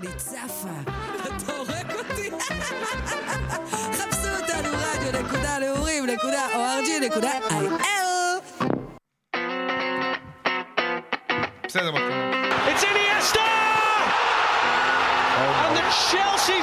אני צפה. אתה הורג אותי. חפשו אותנו רדיו נקודה נעורים נקודה אורג'י נקודה איי-אל. בסדר, מתחילים. It's Iniesta! And the Chelsea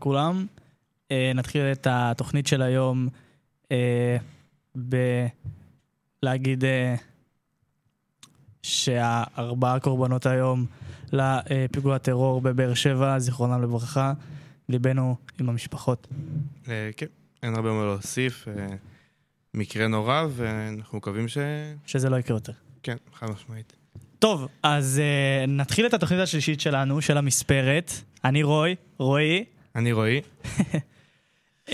לכולם. אה, נתחיל את התוכנית של היום אה, בלהגיד אה, שהארבעה קורבנות היום לפיגוע טרור בבאר שבע, זיכרונם לברכה, ליבנו עם המשפחות. אה, כן, אין הרבה מה להוסיף. אה, מקרה נורא, ואנחנו מקווים ש... שזה לא יקרה יותר. כן, חד משמעית. טוב, אז uh, נתחיל את התוכנית השלישית שלנו, של המספרת. אני רוי, רועי. אני רועי. Um,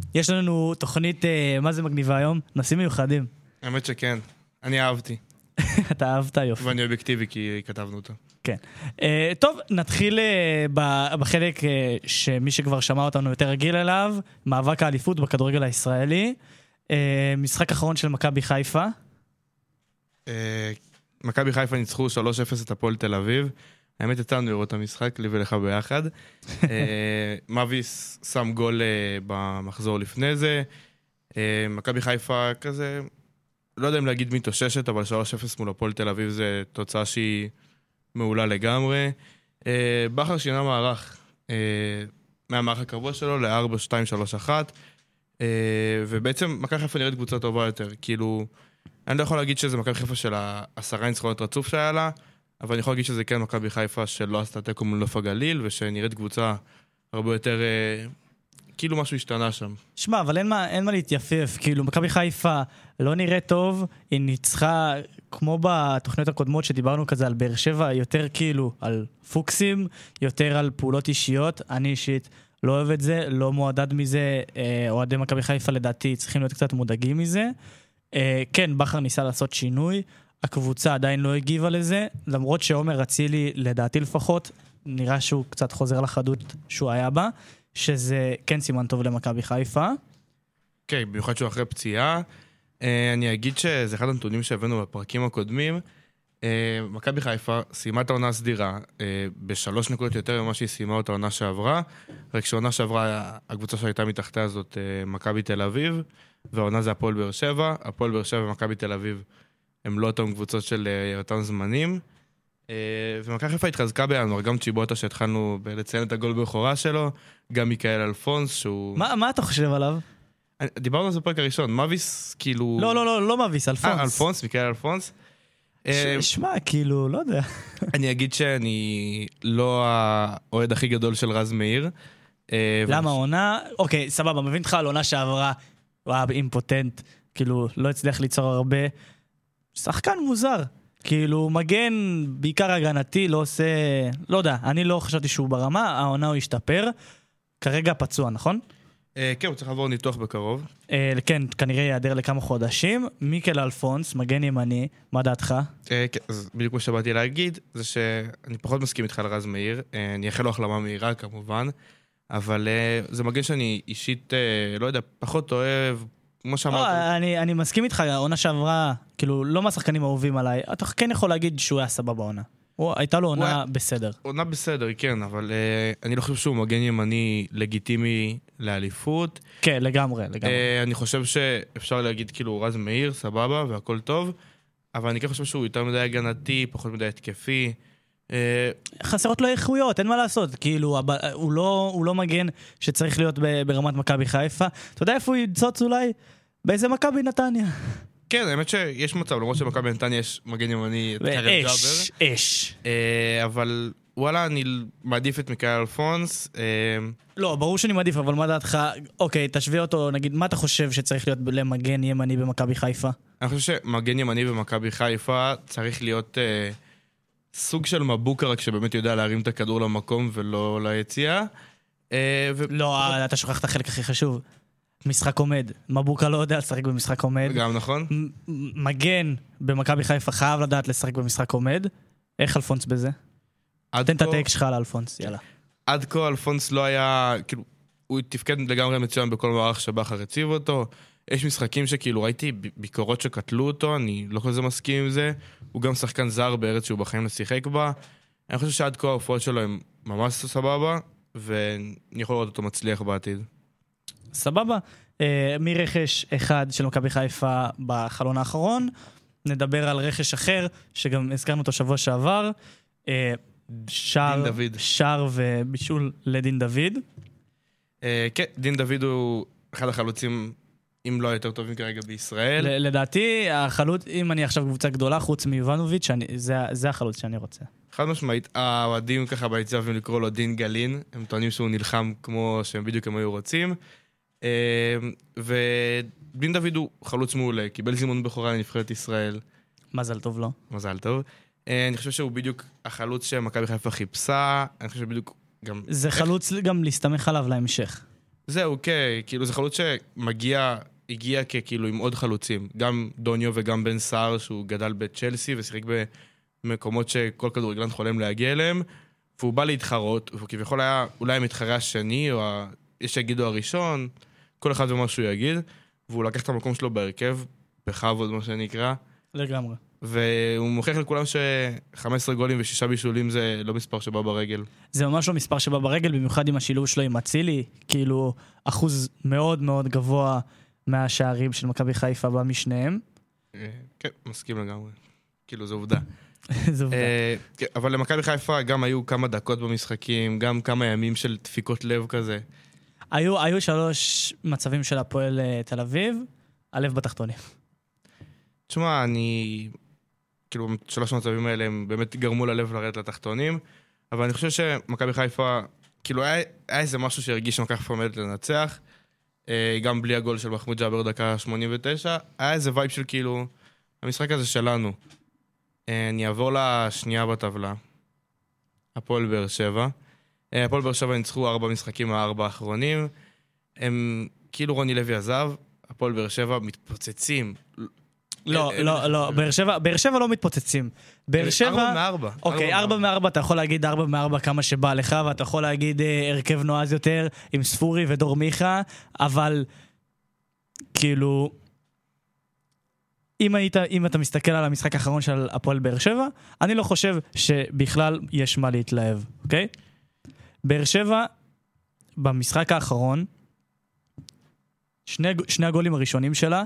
יש לנו תוכנית, uh, מה זה מגניבה היום? נושאים מיוחדים. האמת שכן, אני אהבתי. אתה אהבת יופי. ואני אובייקטיבי כי כתבנו אותו. כן. Uh, טוב, נתחיל uh, ב- בחלק uh, שמי שכבר שמע אותנו יותר רגיל אליו, מאבק האליפות בכדורגל הישראלי. Uh, משחק אחרון של מכבי חיפה. אה, מכבי חיפה ניצחו 3-0 את הפועל תל אביב. האמת יצא לנו לראות את המשחק, לי ולך ביחד. אה, מאביס שם גול אה, במחזור לפני זה. אה, מכבי חיפה כזה, לא יודע אם להגיד מתאוששת, אבל 3-0 מול הפועל תל אביב זה תוצאה שהיא מעולה לגמרי. בכר שינה מערך מהמערך הקבוע שלו ל-4-2-3-1, אה, ובעצם מכבי חיפה נראית קבוצה טובה יותר. כאילו, אני לא יכול להגיד שזה מכבי חיפה של העשרה ניצחונות רצוף שהיה לה, אבל אני יכול להגיד שזה כן מכבי חיפה שלא עשתה תיקו מול נוף הגליל, ושנראית קבוצה הרבה יותר... אה, כאילו משהו השתנה שם. שמע, אבל אין מה, אין מה להתייפף, כאילו, מכבי חיפה לא נראית טוב, היא ניצחה, כמו בתוכניות הקודמות שדיברנו כזה על באר שבע, יותר כאילו על פוקסים, יותר על פעולות אישיות. אני אישית לא אוהב את זה, לא מועדד מזה, אה, אוהדי מכבי חיפה לדעתי צריכים להיות קצת מודאגים מזה. אה, כן, בכר ניסה לעשות שינוי, הקבוצה עדיין לא הגיבה לזה, למרות שעומר אצילי, לדעתי לפחות, נראה שהוא קצת חוזר לחדות שהוא היה בה, שזה כן סימן טוב למכבי חיפה. כן, במיוחד שהוא אחרי פציעה. אה, אני אגיד שזה אחד הנתונים שהבאנו בפרקים הקודמים. אה, מכבי חיפה סיימה את העונה הסדירה אה, בשלוש נקודות יותר ממה שהיא סיימה אותה העונה שעברה, רק שהעונה שעברה, הקבוצה שהייתה מתחתיה זאת מכבי תל אביב, והעונה זה הפועל באר שבע. הפועל באר שבע ומכבי תל אביב הם לא אותם קבוצות של אה, אותם זמנים. אה, ומכבי חיפה התחזקה בינואר, גם צ'יבוטה שהתחלנו לציין את הגול בכורה שלו, גם מיכאל אלפונס שהוא... מה מה אתה חושב עליו? דיברנו על זה בפרק הראשון, מאביס כאילו... לא, לא, לא, לא מאביס, אלפונס. אה, אלפונס, מיכאל אלפונס. אה, שמע, כאילו, לא יודע. אני אגיד שאני לא האוהד הכי גדול של רז מאיר. אה, למה עונה? אוקיי, סבבה, מבין אותך על עונה שעברה, הוא היה אימפוטנט, כאילו, לא הצליח ליצור הרבה. שחקן מוזר. כאילו, מגן, בעיקר הגנתי, לא עושה... לא יודע, אני לא חשבתי שהוא ברמה, העונה הוא השתפר. כרגע פצוע, נכון? אה, כן, הוא צריך לעבור ניתוח בקרוב. אה, כן, כנראה ייעדר לכמה חודשים. מיקל אלפונס, מגן ימני, מה דעתך? אה, כן, אז בדיוק מה שבאתי להגיד, זה שאני פחות מסכים איתך על רז מאיר. אני אאחל לו החלמה מהירה כמובן, אבל זה מגן שאני אישית, לא יודע, פחות אוהב, כמו שאמרת. לא, אני, אני מסכים איתך, העונה שעברה, כאילו, לא מהשחקנים האהובים עליי. אתה כן יכול להגיד שהוא היה סבבה עונה. הוא- הייתה לו עונה היה- בסדר. עונה בסדר, כן, אבל אה, אני לא חושב שהוא מגן ימני לגיטימי לאליפות. כן, לגמרי, לגמרי. אה, אני חושב שאפשר להגיד כאילו רז מאיר, סבבה, והכל טוב, אבל אני כן חושב שהוא יותר מדי הגנתי, פחות מדי התקפי. אה, חסרות לו איכויות, אין מה לעשות. כאילו. הוא, לא, הוא לא מגן שצריך להיות. ברמת מכבי חיפה. אתה יודע איפה הוא ינצוץ אולי? באיזה מכבי נתניה. כן, האמת שיש מצב, למרות שבמכבי נתניה יש מגן ימני את. אש, אש. אה, אבל וואלה, אני מעדיף את מיכאל אלפונס. אה, לא, ברור שאני מעדיף, אבל מה דעתך? אוקיי, תשווה אותו, נגיד, מה אתה חושב שצריך להיות למגן ימני במכבי חיפה? אני חושב שמגן ימני במכבי חיפה צריך להיות אה, סוג של מבוקה, רק שבאמת יודע להרים את הכדור למקום ולא ליציאה. אה, ו- לא, אתה שוכח את החלק הכי חשוב. משחק עומד. מבוקה לא יודע לשחק במשחק עומד. גם נכון? מגן במכבי חיפה חייב לדעת לשחק במשחק עומד. איך אלפונס בזה? תן את הטייק שלך על אלפונס, יאללה. עד כה אלפונס לא היה, כאילו, הוא תפקד לגמרי מצוין בכל מערך שבכר הציב אותו. יש משחקים שכאילו ראיתי ביקורות שקטלו אותו, אני לא כזה מסכים עם זה. הוא גם שחקן זר בארץ שהוא בחיים לא שיחק בה. אני חושב שעד כה ההופעות שלו הן ממש סבבה, ואני יכול לראות אותו מצליח בעתיד. סבבה. אה, מרכש אחד של מכבי חיפה בחלון האחרון, נדבר על רכש אחר, שגם הזכרנו אותו שבוע שעבר. אה, שער, דין דוד. שער ובישול לדין דוד. אה, כן, דין דוד הוא אחד החלוצים, אם לא היותר טובים כרגע בישראל. לדעתי, החלוץ, אם אני עכשיו קבוצה גדולה, חוץ מיובנוביץ', זה, זה החלוץ שאני רוצה. חד משמעית, האוהדים ככה ביציע אוהבים לקרוא לו דין גלין, הם טוענים שהוא נלחם כמו שהם בדיוק הם היו רוצים. אה, ודין דוד הוא חלוץ מעולה, קיבל זימון בכורה לנבחרת ישראל, מזל טוב לו. מזל טוב. אה, אני חושב שהוא בדיוק החלוץ שמכבי חיפה חיפשה, אני חושב שבדיוק גם... זה חלוץ גם להסתמך עליו להמשך. זהו, כן, כאילו זה חלוץ שמגיע, הגיע ככאילו עם עוד חלוצים, גם דוניו וגם בן סער, שהוא גדל בצ'לסי ושיחק במקומות שכל כדורגלן חולם להגיע אליהם, והוא בא להתחרות, והוא כביכול היה אולי המתחרה השני, או ה... יש שיגידו הראשון, כל אחד ומה שהוא יגיד, והוא לקח את המקום שלו בהרכב, בכבוד מה שנקרא, לגמרי. והוא מוכיח לכולם ש-15 גולים ושישה בישולים זה לא מספר שבא ברגל. זה ממש לא מספר שבא ברגל, במיוחד עם השילוב שלו עם אצילי, כאילו אחוז מאוד מאוד גבוה מהשערים של מכבי חיפה בא משניהם. אה, כן, מסכים לגמרי. כאילו, זו עובדה. זו עובדה. אה, כן, אבל למכבי חיפה גם היו כמה דקות במשחקים, גם כמה ימים של דפיקות לב כזה. היו, היו שלוש מצבים של הפועל אה, תל אביב, הלב בתחתונים. תשמע, אני... כאילו, שלוש המצבים האלה הם באמת גרמו ללב לרדת לתחתונים, אבל אני חושב שמכבי חיפה, כאילו, היה, היה איזה משהו שהרגיש שמכבי חיפה עומדת לנצח, אה, גם בלי הגול של מחמוד ג'אבר דקה 89, היה איזה vibe של כאילו, המשחק הזה שלנו. אה, אני אעבור לשנייה בטבלה, הפועל באר שבע. אה, הפועל באר שבע ניצחו ארבע משחקים מהארבע האחרונים. הם, כאילו רוני לוי עזב, הפועל באר שבע מתפוצצים. לא, אה, לא, לא, באר שבע, באר שבע לא מתפוצצים. באר שבע... ארבע מארבע. אוקיי, ארבע מארבע אתה יכול להגיד ארבע מארבע כמה שבא לך, ואתה יכול להגיד אה, הרכב נועז יותר עם ספורי ודור מיכה, אבל כאילו, אם, היית, אם אתה מסתכל על המשחק האחרון של הפועל באר שבע, אני לא חושב שבכלל יש מה להתלהב, אוקיי? באר שבע, במשחק האחרון, שני, שני הגולים הראשונים שלה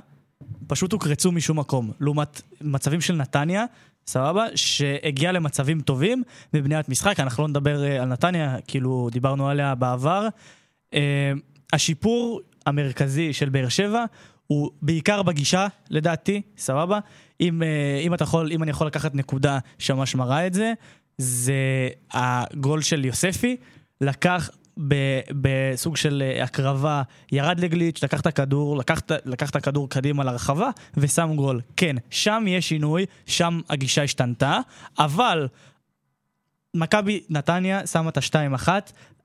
פשוט הוקרצו משום מקום, לעומת מצבים של נתניה, סבבה? שהגיע למצבים טובים בבניית משחק, אנחנו לא נדבר אה, על נתניה, כאילו דיברנו עליה בעבר. אה, השיפור המרכזי של באר שבע הוא בעיקר בגישה, לדעתי, סבבה? אם, אה, אם, אתה יכול, אם אני יכול לקחת נקודה שממש מראה את זה, זה הגול של יוספי, לקח בסוג של אה, הקרבה, ירד לגליץ', לקח את הכדור, לקח, את- הכדור קדימה לרחבה ושם גול. כן, שם יש שינוי, שם הגישה השתנתה, אבל מכבי נתניה שמה את ה-2-1.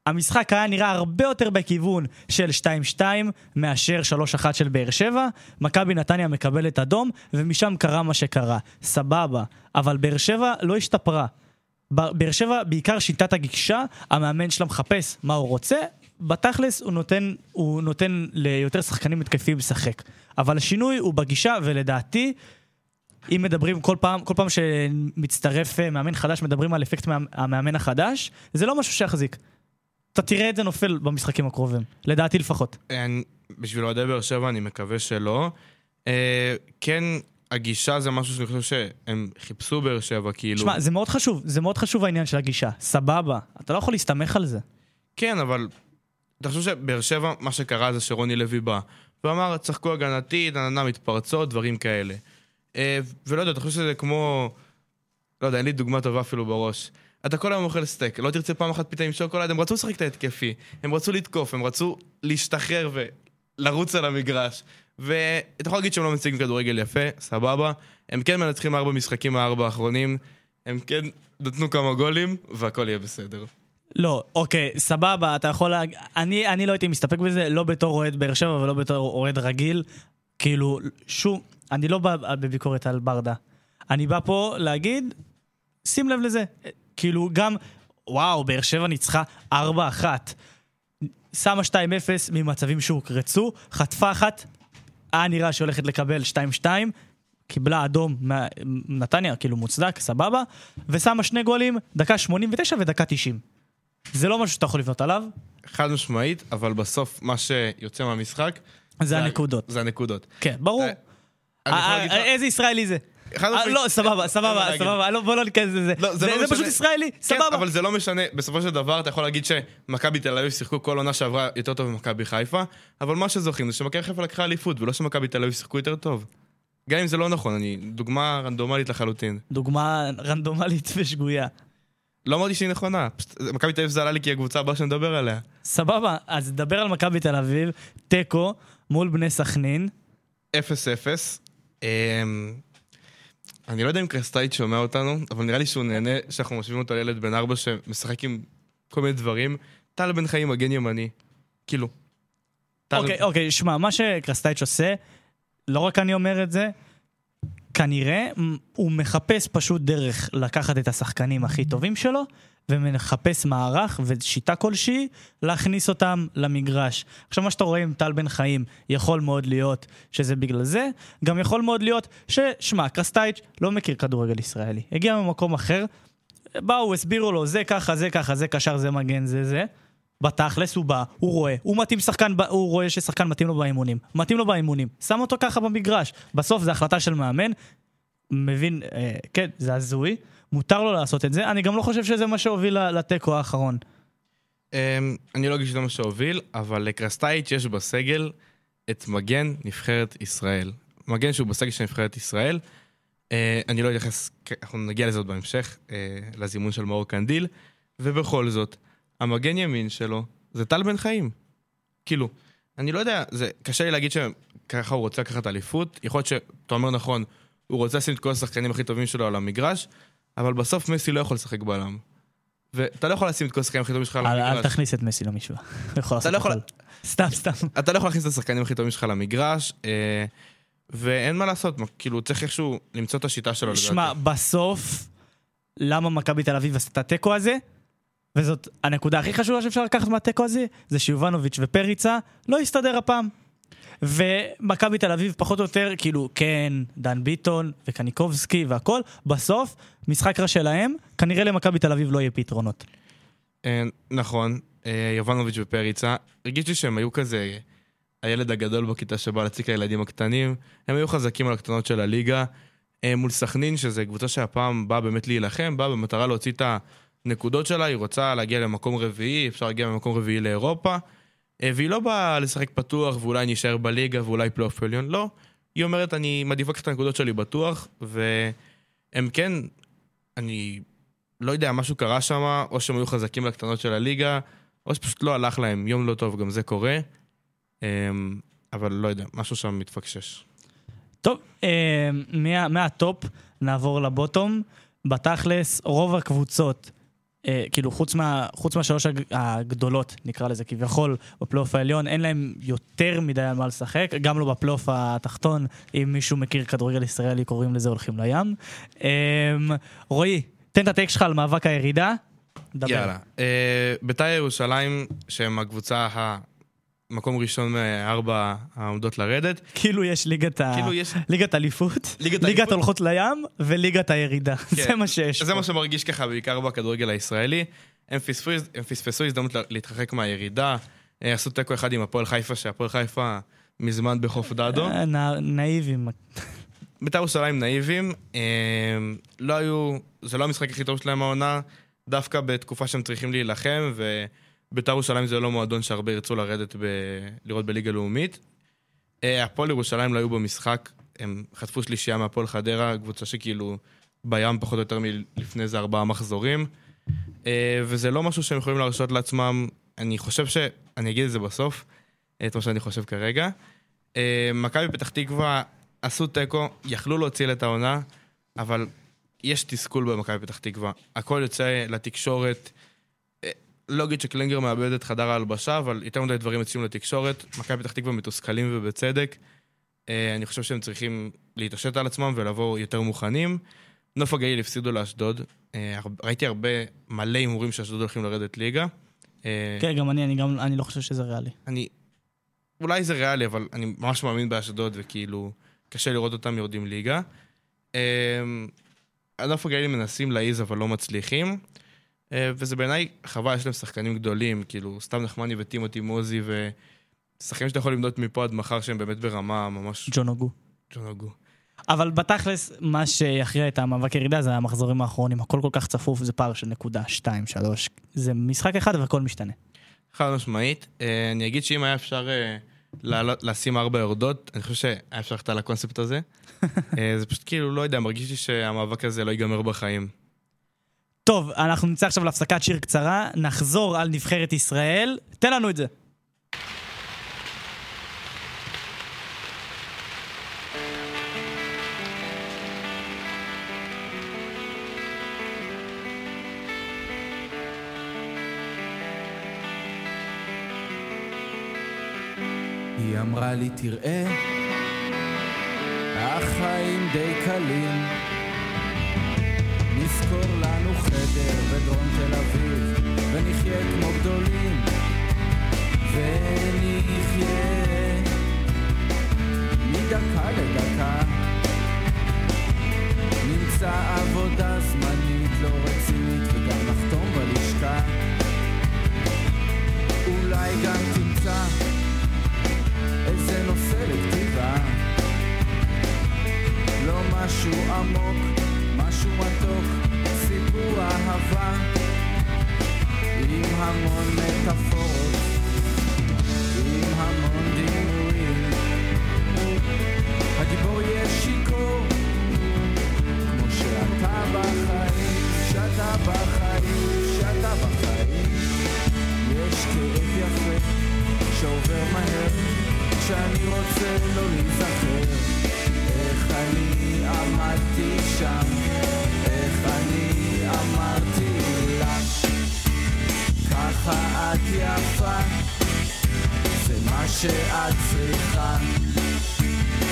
המשחק היה נראה הרבה יותר בכיוון של 2-2 מאשר 3-1 של באר שבע. מכבי נתניה מקבלת אדום, ומשם קרה מה שקרה. סבבה. אבל באר שבע לא השתפרה. באר שבע בעיקר שיטת הגישה, המאמן שלה מחפש מה הוא רוצה, בתכלס הוא נותן, הוא נותן ליותר שחקנים התקפיים לשחק. אבל השינוי הוא בגישה, ולדעתי, אם מדברים כל פעם, כל פעם שמצטרף אה, מאמן חדש, מדברים על אפקט מאמ- המאמן החדש, זה לא משהו שיחזיק. אתה תראה את זה נופל במשחקים הקרובים, לדעתי לפחות. בשביל אוהדי באר שבע אני מקווה שלא. אה, כן, הגישה זה משהו שאני חושב שהם חיפשו באר שבע, כאילו... שמע, זה מאוד חשוב, זה מאוד חשוב העניין של הגישה. סבבה, אתה לא יכול להסתמך על זה. כן, אבל אתה חושב שבאר שבע, מה שקרה זה שרוני לוי בא, ואמר, צחקו הגנתית, נננה מתפרצות, דברים כאלה. אה, ולא יודע, אתה חושב שזה כמו... לא יודע, אין לי דוגמה טובה אפילו בראש. אתה כל היום אוכל סטייק, לא תרצה פעם אחת פיתה עם שוקולד, הם רצו לשחק את ההתקפי, הם רצו לתקוף, הם רצו להשתחרר ולרוץ על המגרש. ואתה יכול להגיד שהם לא מציגים כדורגל יפה, סבבה. הם כן מנצחים ארבע משחקים מהארבע האחרונים, הם כן נתנו כמה גולים, והכל יהיה בסדר. לא, אוקיי, סבבה, אתה יכול להג... אני, אני לא הייתי מסתפק בזה, לא בתור אוהד באר שבע ולא בתור אוהד רגיל. כאילו, שום, אני לא בא בביקורת על ברדה. אני בא פה להגיד, שים לב לזה. כאילו, גם, וואו, באר שבע ניצחה 4-1. שמה 2-0 ממצבים שהוקרצו, חטפה אחת, היה נראה שהיא הולכת לקבל 2-2, קיבלה אדום מנתניה, כאילו מוצדק, סבבה, ושמה שני גולים, דקה 89 ודקה 90. זה לא משהו שאתה יכול לבנות עליו, חד משמעית, אבל בסוף מה שיוצא מהמשחק... זה הנקודות. זה הנקודות. כן, ברור. אה, אה, אה, איזה ישראלי זה? אה, לא, סבבה, סבבה. סבבה, לא, בוא לא ניכנס לזה. לא, זה לא זה. פשוט ישראלי, כן, סבבה. אבל זה לא משנה, בסופו של דבר אתה יכול להגיד שמכבי תל אביב שיחקו כל עונה שעברה יותר טוב ממכבי חיפה, אבל מה שזוכרים זה שמכבי חיפה לקחה אליפות, ולא שמכבי תל אביב שיחקו יותר טוב. גם אם זה לא נכון, אני... דוגמה רנדומלית לחלוטין. דוגמה רנדומלית ושגויה. לא אמרתי שהיא נכונה, מכבי תל אביב זה עלה לי כי הקבוצה הבאה שנדבר עליה. סבבה, אז נדבר על מכבי תל אביב, תיקו מול בני סכנין. 0-0. אני לא יודע אם קרסטייץ' שומע אותנו, אבל נראה לי שהוא נהנה שאנחנו משווים אותו לילד בן ארבע שמשחק עם כל מיני דברים. טל בן חיים מגן ימני. כאילו. אוקיי, אוקיי, שמע, מה שקרסטייץ' עושה, לא רק אני אומר את זה, כנראה הוא מחפש פשוט דרך לקחת את השחקנים הכי טובים שלו, ומחפש מערך ושיטה כלשהי להכניס אותם למגרש. עכשיו, מה שאתה רואה עם טל בן חיים, יכול מאוד להיות שזה בגלל זה, גם יכול מאוד להיות ששמע, קרסטייץ' לא מכיר כדורגל ישראלי. הגיע ממקום אחר, באו, הסבירו לו, זה ככה, זה ככה, זה קשר, זה מגן, זה זה. בתכלס הוא בא, הוא רואה, הוא מתאים שחקן, הוא רואה ששחקן מתאים לו באימונים, מתאים לו באימונים, שם אותו ככה במגרש. בסוף זו החלטה של מאמן, מבין, אה, כן, זה הזוי, מותר לו לעשות את זה, אני גם לא חושב שזה מה שהוביל לתיקו האחרון. אמ, אני לא אגיד שזה מה שהוביל, אבל לקרסטייץ' יש בסגל את מגן נבחרת ישראל. מגן שהוא בסגל של נבחרת ישראל. אה, אני לא אתייחס, אנחנו נגיע לזה עוד בהמשך, אה, לזימון של מאור קנדיל, ובכל זאת, המגן ימין שלו זה טל בן חיים. כאילו, אני לא יודע, זה קשה לי להגיד שככה הוא רוצה לקחת אליפות, יכול להיות שאתה אומר נכון, הוא רוצה לשים את כל השחקנים הכי טובים שלו על המגרש, אבל בסוף מסי לא יכול לשחק בלם. ואתה לא יכול לשים את כל השחקנים הכי טובים שלך על המגרש. אל תכניס את מסי למשוואה. יכול לעשות לא יכול-. סתם, סתם. אתה לא יכול להכניס את השחקנים הכי טובים שלך למגרש, אה, ואין מה לעשות, כאילו צריך איכשהו למצוא את השיטה שלו שמע, בסוף, למה מכבי תל אביב עשתה את התיקו הזה? וזאת הנקודה הכי חשובה שאפשר לקחת מהתיקו הזה, זה שיובנוביץ' ופריצה לא הסתדר הפעם. ומכבי תל אביב פחות או יותר, כאילו, כן, דן ביטון וקניקובסקי והכל, בסוף, משחק רע שלהם, כנראה למכבי תל אביב לא יהיה פתרונות. אה, נכון, אה, יובנוביץ' ופריצה. הרגיש לי שהם היו כזה הילד הגדול בכיתה שבא להציק לילדים הקטנים. הם היו חזקים על הקטנות של הליגה. אה, מול סכנין, שזו קבוצה שהפעם באה באמת להילחם, באה במטרה להוציא את הנקודות שלה, היא רוצה להגיע למקום רביעי, אפשר להגיע ממקום רביעי לאירופה. אה, והיא לא באה לשחק פתוח ואולי נשאר בליגה ואולי פלייאוף עליון, לא. היא אומרת, אני מעדיפה קצת את הנקודות שלי בטוח, והם כן, אני לא יודע, משהו קרה שם, או שהם היו חזקים לקטנות של הליגה, או שפשוט לא הלך להם, יום לא טוב, גם זה קורה. אמ, אבל לא יודע, משהו שם מתפקשש. טוב, אה, מה, מה top נעבור ל bottom. בתכלס, רוב הקבוצות, אה, כאילו חוץ, מה, חוץ מהשלוש הג- הגדולות, נקרא לזה כביכול, בפלייאוף העליון, אין להם יותר מדי על מה לשחק, גם לא בפלייאוף התחתון, אם מישהו מכיר כדורגל ישראלי, קוראים לזה הולכים לים. אה, רועי, תן את הטקסט שלך על מאבק הירידה. דבר. יאללה. אה, בית"ר ירושלים, שהם הקבוצה המקום ראשון מארבע העומדות לרדת. כאילו יש ליגת, ה... כאילו יש- ליגת אליפות, ליגת ליגת. הולכות לים וליגת הירידה. כן. זה מה שיש זה פה. מה שמרגיש ככה בעיקר בכדורגל הישראלי. הם פספסו, הם פספסו הזדמנות לה- להתרחק מהירידה. אה, עשו תיקו אחד עם הפועל חיפה, שהפועל חיפה מזמן בחוף דדו. אה, נא- נאיבים. בית"ר ירושלים נאיבים, אה, לא היו, זה לא המשחק הכי טוב שלהם העונה, דווקא בתקופה שהם צריכים להילחם, ובית"ר ירושלים זה לא מועדון שהרבה ירצו לרדת ב... לראות בליגה לאומית. אה, הפועל ירושלים לא היו במשחק, הם חטפו שלישייה מהפועל חדרה, קבוצה שכאילו בים פחות או יותר מלפני איזה ארבעה מחזורים, אה, וזה לא משהו שהם יכולים להרשות לעצמם, אני חושב ש... אני אגיד את זה בסוף, את מה שאני חושב כרגע. אה, מכבי פתח תקווה עשו תיקו, יכלו להוציא את העונה, אבל יש תסכול במכבי פתח תקווה. הכל יוצא לתקשורת. אה, לא שקלינגר מאבד את חדר ההלבשה, אבל יותר מדי דברים יוצאים לתקשורת. מכבי פתח תקווה מתוסכלים ובצדק. אה, אני חושב שהם צריכים להתעשת על עצמם ולבוא יותר מוכנים. נוף הגליל הפסידו לאשדוד. אה, ראיתי הרבה, מלא הימורים שאשדוד הולכים לרדת ליגה. אה, כן, גם אני, אני גם, אני לא חושב שזה ריאלי. אני... אולי זה ריאלי, אבל אני ממש מאמין באשדוד, וכאילו, קשה לראות אותם יורדים ליגה. הנוף הגליל מנסים להעיז, אבל לא מצליחים. אה, וזה בעיניי חבל, יש להם שחקנים גדולים, כאילו, סתם נחמני וטימותי מוזי, ושחקנים שאתה יכול למדוד מפה עד מחר שהם באמת ברמה ממש... ג'ון הוגו. ג'ון הוגו. אבל בתכלס, מה שיכריע את המאבק ירידה זה המחזורים האחרונים. הכל כל כך צפוף, זה פער של נקודה, שתיים, שלוש. זה משחק אחד והכל משתנה. חד משמעית. אה, אני אגיד שאם היה אפשר אה, לעלות- לשים ארבע יורדות, אני חושב שהיה אפשר ללכת על הקונספט הזה. זה פשוט כאילו, לא יודע, מרגיש לי שהמאבק הזה לא ייגמר בחיים. טוב, אנחנו נצא עכשיו להפסקת שיר קצרה, נחזור על נבחרת ישראל. תן לנו את זה. היא אמרה לי תראה, החיים די קלים. נשכור לנו חדר בדרום תל אביב, ונחיה כמו גדולים. ונחיה מדקה לדקה. נמצא עבודה זמנית לא רצינית, וגם נחתום בלשכה. אולי גם תמצא איזה נושא לכתיבה לא משהו עמוק, משהו מתוק, סיפור אהבה עם המון מטאפורות, עם המון דימויים. הגיבור יהיה שיכור כמו שאתה בחיים, שאתה בחיים, שאתה בחיים. יש כאב יפה שעובר מהר כשאני רוצה לא להיזכר אני עמדתי שם איך אני אמרתי לה ככה את יפה זה מה שאת צריכה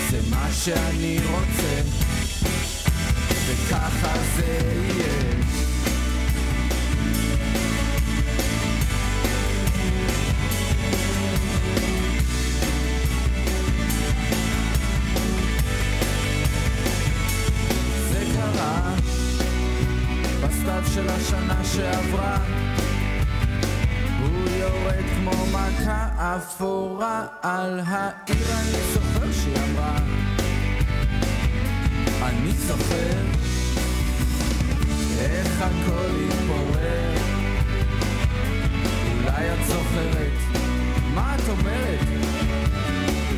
זה מה שאני רוצה וככה זה יהיה בשנה שעברה הוא יורד כמו מכה אפורה על העיר אני זוכר שהיא אמרה אני זוכר איך הכל התפורר אולי את זוכרת מה את אומרת?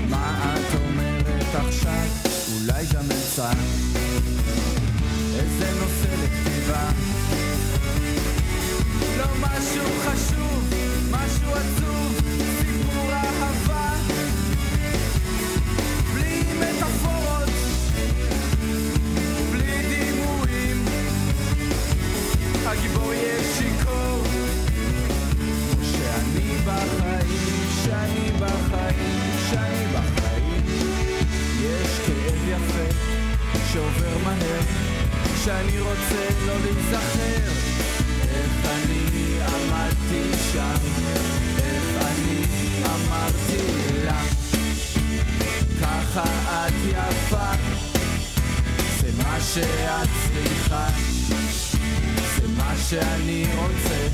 מה את אומרת עכשיו? אולי גם אמצע לא משהו חשוב, משהו עצוב, סיפור אהבה. בלי מטאפורות, בלי דימויים. הגיבור יהיה שיכור. שאני בחיים, שאני בחיים, שאני בחיים. יש כאב יפה שעובר מהר שאני רוצה לא להיזכר עמדתי שם איך אני אמרתי לה. ככה את יפה זה מה שאת צריכה זה מה שאני רוצה.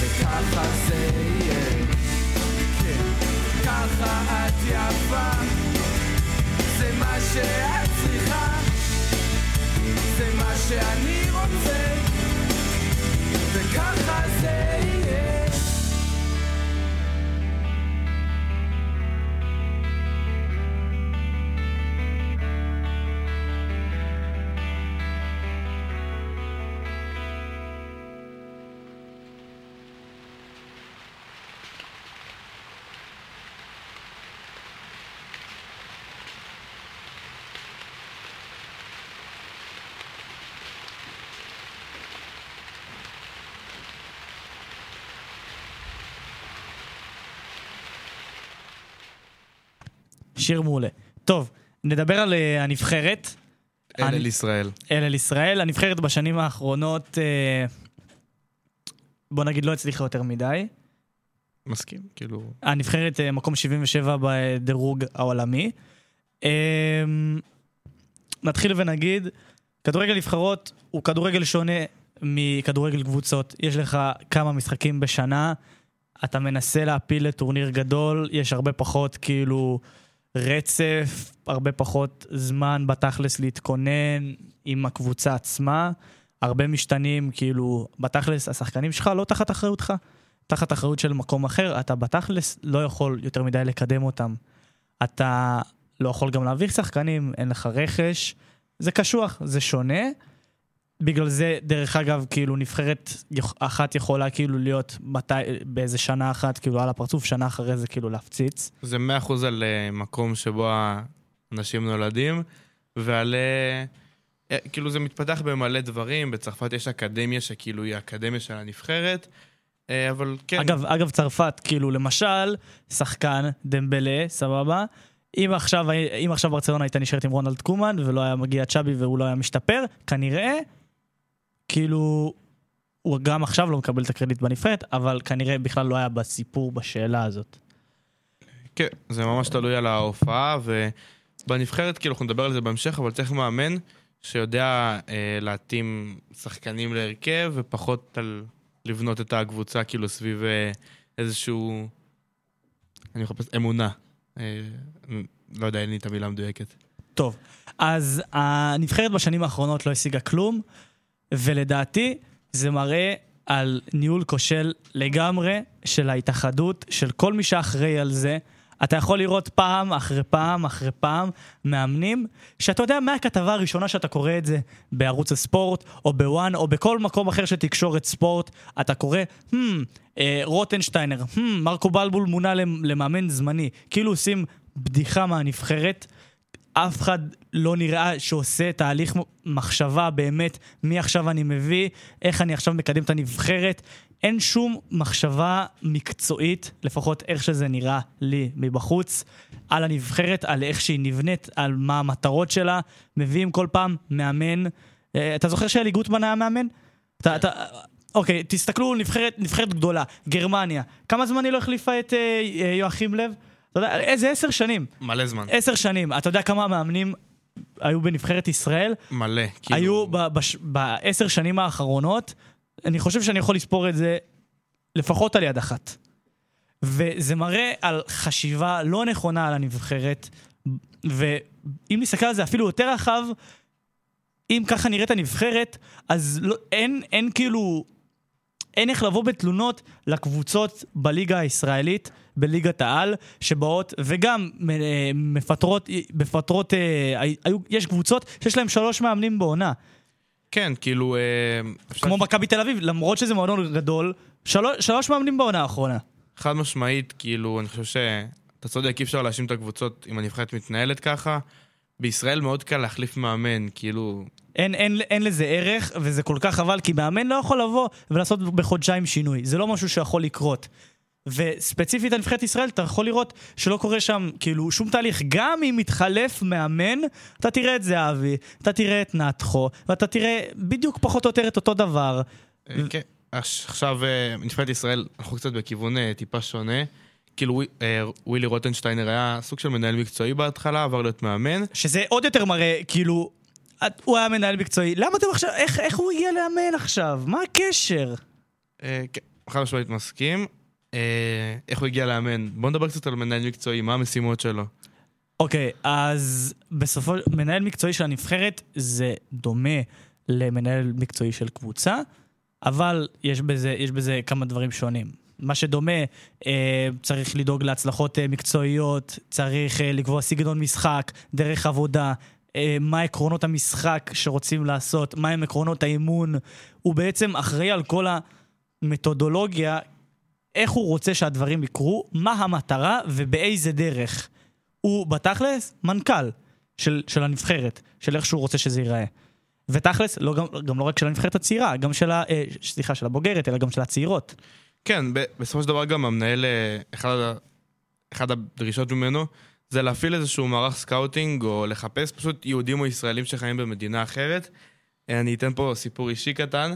וככה זה יהיה. כן ככה את יפה זה מה שאת צריכה זה מה שאני שיר מעולה. טוב, נדבר על אה, הנבחרת. אל אל ישראל. אל אל ישראל. הנבחרת בשנים האחרונות, אה, בוא נגיד, לא הצליחה יותר מדי. מסכים, כאילו... הנבחרת אה, מקום 77 בדירוג העולמי. נתחיל ונגיד, כדורגל נבחרות הוא כדורגל שונה מכדורגל קבוצות. יש לך כמה משחקים בשנה, אתה מנסה להפיל לטורניר גדול, יש הרבה פחות כאילו רצף, הרבה פחות זמן בתכלס להתכונן עם הקבוצה עצמה. הרבה משתנים, כאילו, בתכלס השחקנים שלך לא תחת אחריותך. תחת אחריות של מקום אחר, אתה בתכלס לא יכול יותר מדי לקדם אותם. אתה לא יכול גם להעביר שחקנים, אין לך רכש, זה קשוח, זה שונה. בגלל זה, דרך אגב, כאילו נבחרת אחת יכולה כאילו להיות מתי, באיזה שנה אחת, כאילו על הפרצוף, שנה אחרי זה כאילו להפציץ. זה 100% על אה, מקום שבו האנשים נולדים, ועל... אה, כאילו זה מתפתח במלא דברים, בצרפת יש אקדמיה שכאילו היא האקדמיה של הנבחרת, אה, אבל כן, אגב, אגב, צרפת, כאילו, למשל, שחקן, דמבלה, סבבה? אם עכשיו, אם עכשיו ברצלונה הייתה נשארת עם רונלד קומן ולא היה מגיע צ'אבי והוא לא היה משתפר, כנראה, כאילו, הוא גם עכשיו לא מקבל את הקרדיט בנבחרת, אבל כנראה בכלל לא היה בסיפור בשאלה הזאת. כן, זה ממש תלוי על ההופעה, ובנבחרת, כאילו, אנחנו נדבר על זה בהמשך, אבל צריך מאמן שיודע אה, להתאים שחקנים להרכב, ופחות על לבנות את הקבוצה, כאילו, סביב אה, איזשהו... אני מחפש אמונה. אה, לא יודע, אין לי את המילה המדויקת. טוב, אז הנבחרת בשנים האחרונות לא השיגה כלום, ולדעתי זה מראה על ניהול כושל לגמרי של ההתאחדות, של כל מי שאחראי על זה. אתה יכול לראות פעם אחרי פעם אחרי פעם מאמנים, שאתה יודע מהכתבה הראשונה שאתה קורא את זה בערוץ הספורט, או בוואן, או בכל מקום אחר של תקשורת ספורט, אתה קורא, hmm, אה, רוטנשטיינר, hmm, מרקו בלבול מונה למ- למאמן זמני. כאילו עושים בדיחה מהנבחרת. אף אחד לא נראה שעושה תהליך מחשבה באמת, מי עכשיו אני מביא, איך אני עכשיו מקדם את הנבחרת. אין שום מחשבה מקצועית, לפחות איך שזה נראה לי מבחוץ, על הנבחרת, על איך שהיא נבנית, על מה המטרות שלה. מביאים כל פעם מאמן. אה, אתה זוכר שאלי גוטמן היה מאמן? אתה, אתה, אוקיי, תסתכלו, נבחרת, נבחרת גדולה, גרמניה. כמה זמן היא לא החליפה את אה, יואכים לב? אתה יודע, איזה עשר שנים. מלא זמן. עשר שנים. אתה יודע כמה מאמנים היו בנבחרת ישראל, מלא. כאילו, היו בש- בעשר שנים האחרונות, אני חושב שאני יכול לספור את זה לפחות על יד אחת. וזה מראה על חשיבה לא נכונה על הנבחרת, ואם נסתכל על זה אפילו יותר רחב, אם ככה נראית הנבחרת, אז לא, אין, אין כאילו, אין איך לבוא בתלונות לקבוצות בליגה הישראלית, בליגת העל, שבאות, וגם אה, מפטרות, מפטרות, אה, היו, יש קבוצות שיש להם שלוש מאמנים בעונה. כן, כאילו... אה, כמו מכבי תל אביב, למרות שזה מועדון גדול, שלוש, שלוש מאמנים בעונה האחרונה. חד משמעית, כאילו, אני חושב שאתה צודק, אי אפשר להאשים את הקבוצות אם הנבחרת מתנהלת ככה. בישראל מאוד קל להחליף מאמן, כאילו... אין, אין, אין לזה ערך, וזה כל כך חבל, כי מאמן לא יכול לבוא ולעשות בחודשיים שינוי. זה לא משהו שיכול לקרות. וספציפית על נבחרת ישראל, אתה יכול לראות שלא קורה שם כאילו שום תהליך. גם אם מתחלף מאמן, אתה תראה את זהבי, אתה תראה את נתחו, ואתה תראה בדיוק פחות או יותר את אותו דבר. אה, כן. עכשיו, אה, נבחרת ישראל, אנחנו קצת בכיוון אה, טיפה שונה. כאילו, אה, ווילי רוטנשטיינר היה סוג של מנהל מקצועי בהתחלה, עבר להיות מאמן. שזה עוד יותר מראה, כאילו, הוא היה מנהל מקצועי, למה אתם עכשיו, איך, איך הוא הגיע לאמן עכשיו? מה הקשר? אה, כן, חד משמעית מסכים. אה, איך הוא הגיע לאמן? בוא נדבר קצת על מנהל מקצועי, מה המשימות שלו. אוקיי, אז בסופו, מנהל מקצועי של הנבחרת זה דומה למנהל מקצועי של קבוצה, אבל יש בזה, יש בזה כמה דברים שונים. מה שדומה, אה, צריך לדאוג להצלחות אה, מקצועיות, צריך אה, לקבוע סגנון משחק, דרך עבודה, מה עקרונות המשחק שרוצים לעשות, מהם עקרונות האימון. הוא בעצם אחראי על כל המתודולוגיה, איך הוא רוצה שהדברים יקרו, מה המטרה ובאיזה דרך. הוא בתכלס מנכ"ל של, של הנבחרת, של איך שהוא רוצה שזה ייראה. ותכלס, לא, גם, גם לא רק של הנבחרת הצעירה, גם של, ה, אה, סליחה, של הבוגרת, אלא גם של הצעירות. כן, בסופו של דבר גם המנהל, אה, אחד, אחד הדרישות ממנו זה להפעיל איזשהו מערך scouting או לחפש פשוט יהודים או ישראלים שחיים במדינה אחרת. אה, אני אתן פה סיפור אישי קטן.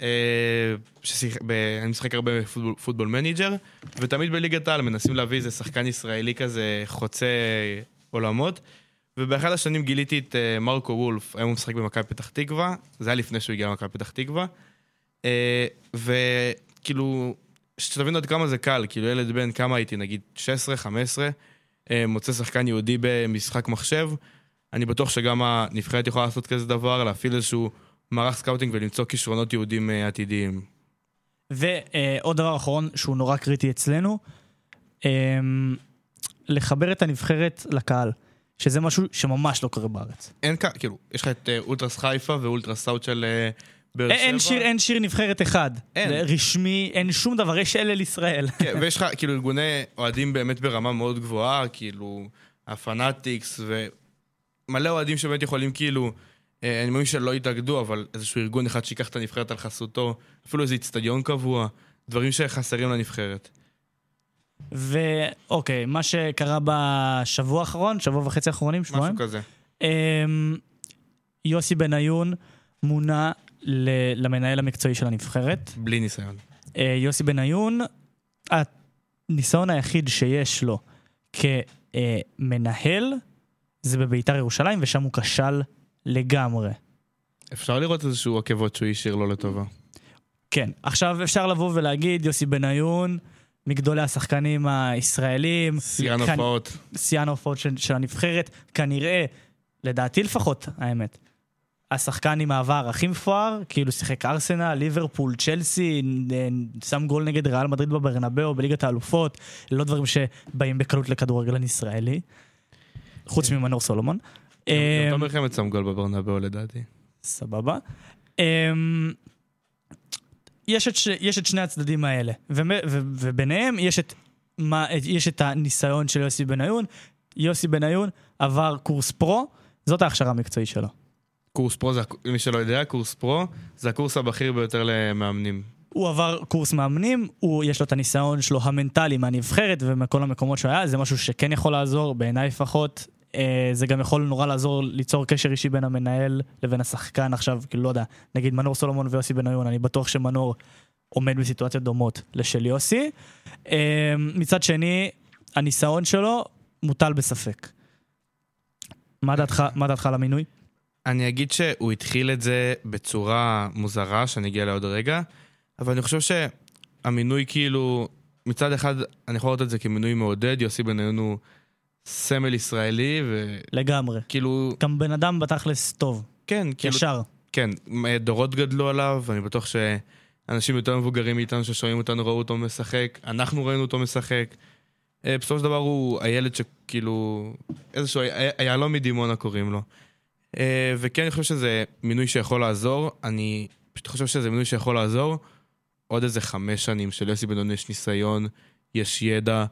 אה, ששיח... ב... אני משחק הרבה ב football Football Manager, ותמיד בליגת העל מנסים להביא איזה שחקן ישראלי כזה חוצה עולמות. ובאחד השנים גיליתי את מרקו וולף, היום הוא משחק במכבי פתח תקווה, זה היה לפני שהוא הגיע למכבי פתח תקווה. וכאילו, שתבינו עד כמה זה קל, כאילו ילד בן כמה הייתי, נגיד 16, 15, אה, מוצא שחקן יהודי במשחק מחשב, אני בטוח שגם הנבחרת יכולה לעשות כזה דבר, להפעיל איזשהו מערך scouting ולמצוא כישרונות יהודים אה, עתידיים. ועוד דבר אחרון שהוא נורא קריטי אצלנו, אה, לחבר את הנבחרת לקהל, שזה משהו שממש לא קורה בארץ. אין. כאילו, יש לך את אה, אולטרס חיפה ואולטרס סאוט של באר שבע. אין שיר, אין שיר נבחרת אחד. אין. רשמי, אין שום דבר, יש אלה לישראל. כן, ויש לך כאילו ארגוני אוהדים באמת ברמה מאוד גבוהה, כאילו הפנאטיקס ומלא אוהדים שבאמת יכולים כאילו, אה, אני מאמין שלא יתאגדו, אבל איזשהו ארגון אחד שיקח את הנבחרת על חסותו, אפילו איזה איצטדיון קבוע, דברים שחסרים לנבחרת. ואוקיי, מה שקרה בשבוע האחרון, שבוע וחצי האחרונים, שבועיים, משהו כזה. אמ, יוסי בניון מונה למנהל המקצועי של הנבחרת. בלי ניסיון. אה, יוסי בניון, הניסיון היחיד שיש לו כמנהל זה בביתר ירושלים, ושם הוא כשל לגמרי. אפשר לראות איזשהו עקבות שהוא השאיר לו לטובה. כן, עכשיו אפשר לבוא ולהגיד, יוסי בניון, מגדולי השחקנים הישראלים, שיאן הופעות. שיאן ההופעות של, של הנבחרת, כנראה, לדעתי לפחות, האמת. השחקן עם העבר הכי מפואר, כאילו שיחק ארסנל, ליברפול, צ'לסי, שם גול נגד ריאל מדריד בברנבאו, בליגת האלופות, לא דברים שבאים בקלות לכדורגלן ישראלי, חוץ ממנור סולומון. גם אמ, תומר חמד שם גול בברנבאו לדעתי. סבבה. אמ, יש את, ש... יש את שני הצדדים האלה, ו... ו... וביניהם יש את, מה... יש את הניסיון של יוסי בניון. יוסי בניון עבר קורס פרו, זאת ההכשרה המקצועית שלו. קורס פרו, זה, למי שלא יודע, קורס פרו זה הקורס הבכיר ביותר למאמנים. הוא עבר קורס מאמנים, הוא, יש לו את הניסיון שלו המנטלי מהנבחרת ומכל המקומות שהוא היה, זה משהו שכן יכול לעזור, בעיניי לפחות. אה, זה גם יכול נורא לעזור ליצור קשר אישי בין המנהל לבין השחקן עכשיו, כאילו לא יודע, נגיד מנור סולומון ויוסי בניון, אני בטוח שמנור עומד בסיטואציות דומות לשל יוסי. אה, מצד שני, הניסיון שלו מוטל בספק. מה דעתך על המינוי? אני אגיד שהוא התחיל את זה בצורה מוזרה, שאני אגיע אליה עוד רגע, אבל אני חושב שהמינוי כאילו, מצד אחד, אני יכול לראות את זה כמינוי מעודד, יוסי בניון הוא סמל ישראלי, לגמרי. וכאילו, גם בן אדם בתכלס טוב, כן, כאילו, ישר. כן, דורות גדלו עליו, ואני בטוח שאנשים יותר מבוגרים מאיתנו ששומעים אותנו ראו אותו משחק, אנחנו ראינו אותו משחק. אה, בסופו של דבר הוא הילד שכאילו, איזשהו, היה- היהלום מדימונה קוראים לו. אה, וכן, אני חושב שזה מינוי שיכול לעזור, אני פשוט חושב שזה מינוי שיכול לעזור עוד איזה חמש שנים של יוסי בן-און יש ניסיון, יש ידע,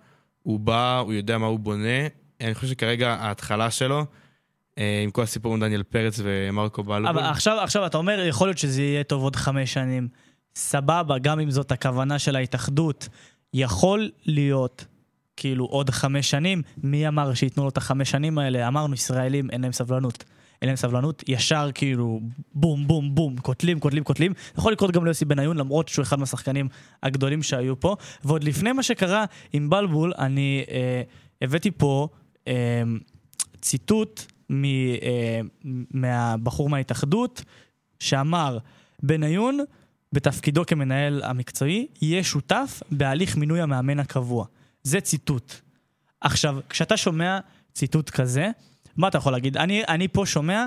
הוא בא, הוא יודע מה הוא בונה. אני חושב שכרגע ההתחלה שלו, אה, עם כל הסיפור עם דניאל פרץ ומרקו בלבול, אבל עכשיו, עכשיו אתה אומר, יכול להיות שזה יהיה טוב עוד חמש שנים. סבבה, גם אם זאת הכוונה של ההתאחדות, יכול להיות כאילו עוד חמש שנים. מי אמר שייתנו לו את החמש שנים האלה? אמרנו, ישראלים, אין להם סבלנות. אין להם סבלנות, ישר כאילו בום בום בום, קוטלים, קוטלים, קוטלים. יכול לקרות גם ליוסי בניון, למרות שהוא אחד מהשחקנים הגדולים שהיו פה. ועוד לפני מה שקרה עם בלבול, אני אה, הבאתי פה אה, ציטוט מ, אה, מהבחור מההתאחדות, שאמר, בניון, בתפקידו כמנהל המקצועי, יהיה שותף בהליך מינוי המאמן הקבוע. זה ציטוט. עכשיו, כשאתה שומע ציטוט כזה, מה אתה יכול להגיד? אני, אני פה שומע,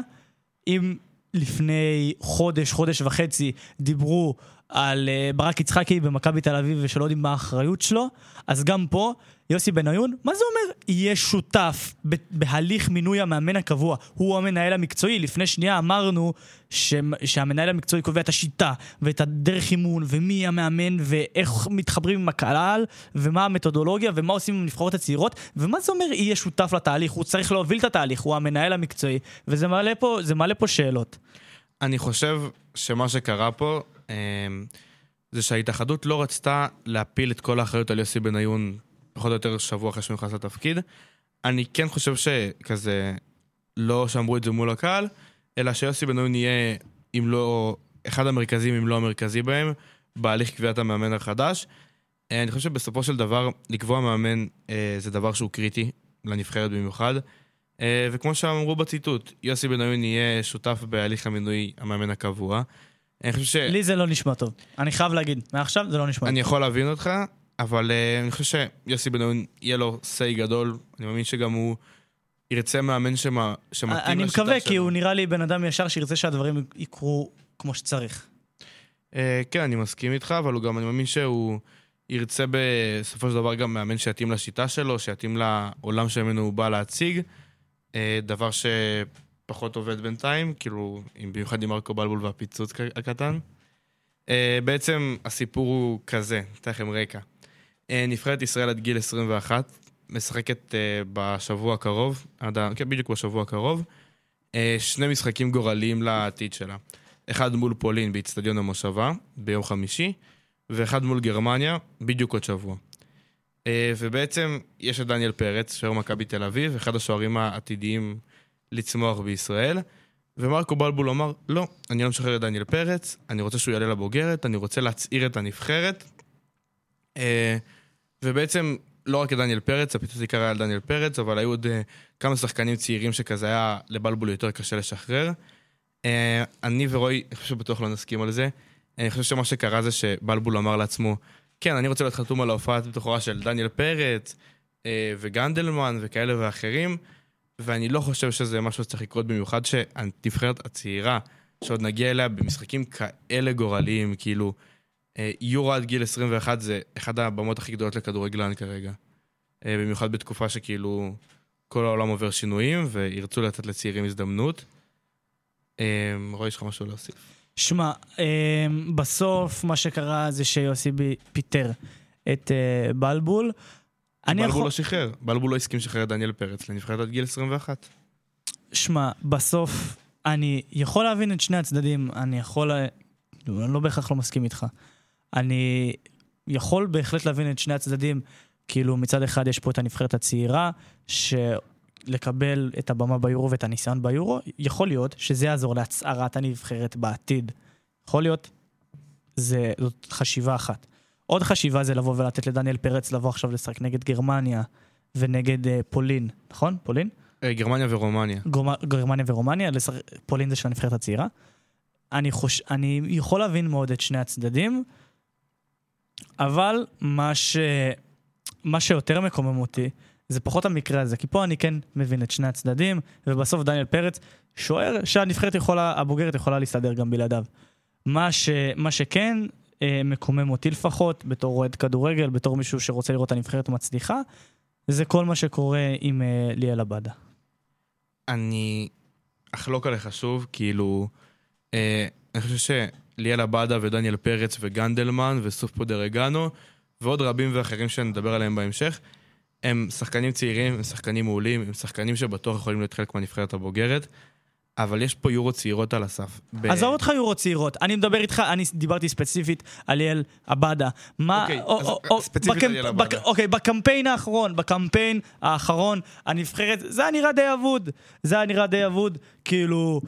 אם לפני חודש, חודש וחצי, דיברו על uh, ברק יצחקי במכבי תל אביב ושלא יודעים מה האחריות שלו, אז גם פה, יוסי בניון, מה זה אומר יהיה שותף בהליך מינוי המאמן הקבוע? הוא המנהל המקצועי. לפני שנייה אמרנו ש- שהמנהל המקצועי קובע את השיטה ואת הדרך אימון ומי המאמן ואיך מתחברים עם הקהל ומה המתודולוגיה ומה עושים עם הנבחרות הצעירות ומה זה אומר יהיה שותף לתהליך? הוא צריך להוביל את התהליך, הוא המנהל המקצועי וזה מעלה פה, מעלה פה שאלות. אני חושב שמה שקרה פה, אה, זה שההתאחדות לא רצתה להפיל את כל האחריות על יוסי בניון פחות או יותר שבוע אחרי שהוא נכנס לתפקיד. אני כן חושב שכזה, לא שאמרו את זה מול הקהל, אלא שיוסי בניון יהיה, אם לא, אחד המרכזים, אם לא המרכזי בהם, בהליך קביעת המאמן החדש. אה, אני חושב שבסופו של דבר, לקבוע מאמן אה, זה דבר שהוא קריטי, לנבחרת במיוחד. אה, וכמו שאמרו בציטוט, יוסי בניון יהיה שותף בהליך המינוי המאמן הקבוע. אני חושב ש... לי זה לא נשמע טוב. אני חייב להגיד, מעכשיו זה לא נשמע אני טוב. יכול להבין אותך, אבל uh, אני חושב שיוסי בניון יהיה לו סיי גדול, אני מאמין שגם הוא ירצה מאמן שמה, שמתאים לשיטה שלו. אני מקווה, כי הוא נראה לי בן אדם ישר שירצה שהדברים יקרו כמו שצריך. Uh, כן, אני מסכים איתך, אבל הוא גם, אני מאמין שהוא ירצה בסופו של דבר גם מאמן שיתאים לשיטה שלו, שיתאים לעולם שממנו הוא בא להציג, uh, דבר שפחות עובד בינתיים, כאילו, עם- במיוחד עם מרקו בלבול והפיצוץ הקטן. Uh, בעצם הסיפור הוא כזה, אתן לכם רקע. Uh, נבחרת ישראל עד גיל 21, משחקת uh, בשבוע הקרוב, עד. כן, בדיוק בשבוע הקרוב, uh, שני משחקים גורליים לעתיד שלה. אחד מול פולין באיצטדיון המושבה ביום חמישי, ואחד מול גרמניה בדיוק עוד שבוע. אה, ובעצם יש את דניאל פרץ, שוער מכבי תל אביב, אחד השוערים העתידיים לצמוח בישראל, ומרקו בלבול אמר, לא, אני לא משחרר את דניאל פרץ, אני רוצה שהוא יעלה לבוגרת, אני רוצה להצעיר את הנבחרת. אה, ובעצם לא רק את דניאל פרץ, הפיצוץ עיקר היה על דניאל פרץ, אבל היו עוד אה, כמה שחקנים צעירים שכזה היה לבלבול יותר קשה לשחרר. אה, אני ורועי, אני חושב שבטוח לא נסכים על זה. אני חושב שמה שקרה זה שבלבול אמר לעצמו, כן, אני רוצה להיות חתום על ההופעת בכורה של דניאל פרץ וגנדלמן וכאלה ואחרים, ואני לא חושב שזה משהו שצריך לקרות במיוחד שהנבחרת הצעירה, שעוד נגיע אליה במשחקים כאלה גורליים, כאילו, אה, יורו עד גיל 21 זה אחד הבמות הכי גדולות לכדורגלן כרגע. אה, במיוחד בתקופה שכאילו כל העולם עובר שינויים וירצו לתת לצעירים הזדמנות. אה, רועי, יש לך משהו להוסיף? שמע, אה, בסוף מה שקרה זה שיוסי פיטר את בלבול. אני בלבול יכול... לא שחרר, בלבול לא הסכים לשחרר את דניאל פרץ לנבחרת עד גיל 21. שמע, בסוף אני יכול להבין את שני הצדדים, אני יכול... אני לא בהכרח לא מסכים איתך. אני יכול בהחלט להבין את שני הצדדים, כאילו מצד אחד יש פה את הנבחרת הצעירה, שלקבל את הבמה ביורו ואת הניסיון ביורו, יכול להיות שזה יעזור להצערת הנבחרת בעתיד. יכול להיות, זה, זאת חשיבה אחת. עוד חשיבה זה לבוא ולתת לדניאל פרץ לבוא עכשיו לשחק נגד גרמניה ונגד uh, פולין, נכון? פולין? אה, גרמניה ורומניה. גרמ- גרמניה ורומניה, לשח- פולין זה של הנבחרת הצעירה. אני, חוש... אני יכול להבין מאוד את שני הצדדים, אבל מה, ש... מה שיותר מקומם אותי זה פחות המקרה הזה, כי פה אני כן מבין את שני הצדדים, ובסוף דניאל פרץ שוער שהנבחרת יכולה, הבוגרת יכולה להסתדר גם בלעדיו. מה, ש... מה שכן אה, מקומם אותי לפחות, בתור אוהד כדורגל, בתור מישהו שרוצה לראות את הנבחרת מצליחה, זה כל מה שקורה עם אה, ליאל עבדה. אני אחלוק עליך שוב, כאילו, אה, אני חושב שליאל עבדה ודניאל פרץ וגנדלמן וסופו דרגנו ועוד רבים ואחרים שנדבר עליהם בהמשך, הם שחקנים צעירים, הם שחקנים מעולים, הם שחקנים שבטוח יכולים להיות חלק מהנבחרת הבוגרת, אבל יש פה יורו צעירות על הסף. ב- עזוב אותך יורו צעירות, אני מדבר איתך, אני דיברתי ספציפית על ליאל עבדה. מה... אוקיי, או- אז או- או- ספציפית בקמפ- על ליאל עבדה. בק- אוקיי, בקמפיין האחרון, בקמפיין האחרון, הנבחרת, זה היה נראה די אבוד. זה היה נראה די אבוד, כאילו...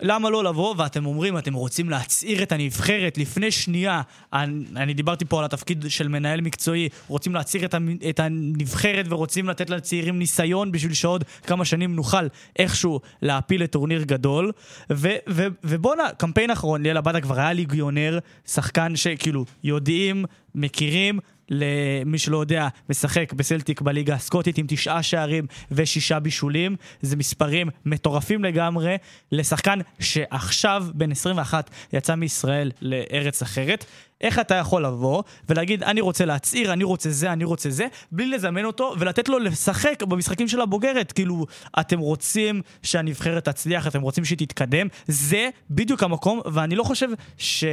למה לא לבוא, ואתם אומרים, אתם רוצים להצעיר את הנבחרת. לפני שנייה, אני, אני דיברתי פה על התפקיד של מנהל מקצועי, רוצים להצעיר את, את הנבחרת ורוצים לתת לצעירים ניסיון בשביל שעוד כמה שנים נוכל איכשהו להפיל לטורניר גדול. ו, ו, ובואנה, קמפיין אחרון, ליאל עבדה כבר היה ליגיונר, שחקן שכאילו יודעים, מכירים, למי שלא יודע, משחק בסלטיק בליגה הסקוטית עם תשעה שערים ושישה בישולים. זה מספרים מטורפים לגמרי לשחקן שעכשיו, בן 21, יצא מישראל לארץ אחרת. איך אתה יכול לבוא ולהגיד, אני רוצה להצהיר, אני רוצה זה, אני רוצה זה, בלי לזמן אותו ולתת לו לשחק במשחקים של הבוגרת? כאילו, אתם רוצים שהנבחרת תצליח, אתם רוצים שהיא תתקדם, זה בדיוק המקום, ואני לא חושב ש...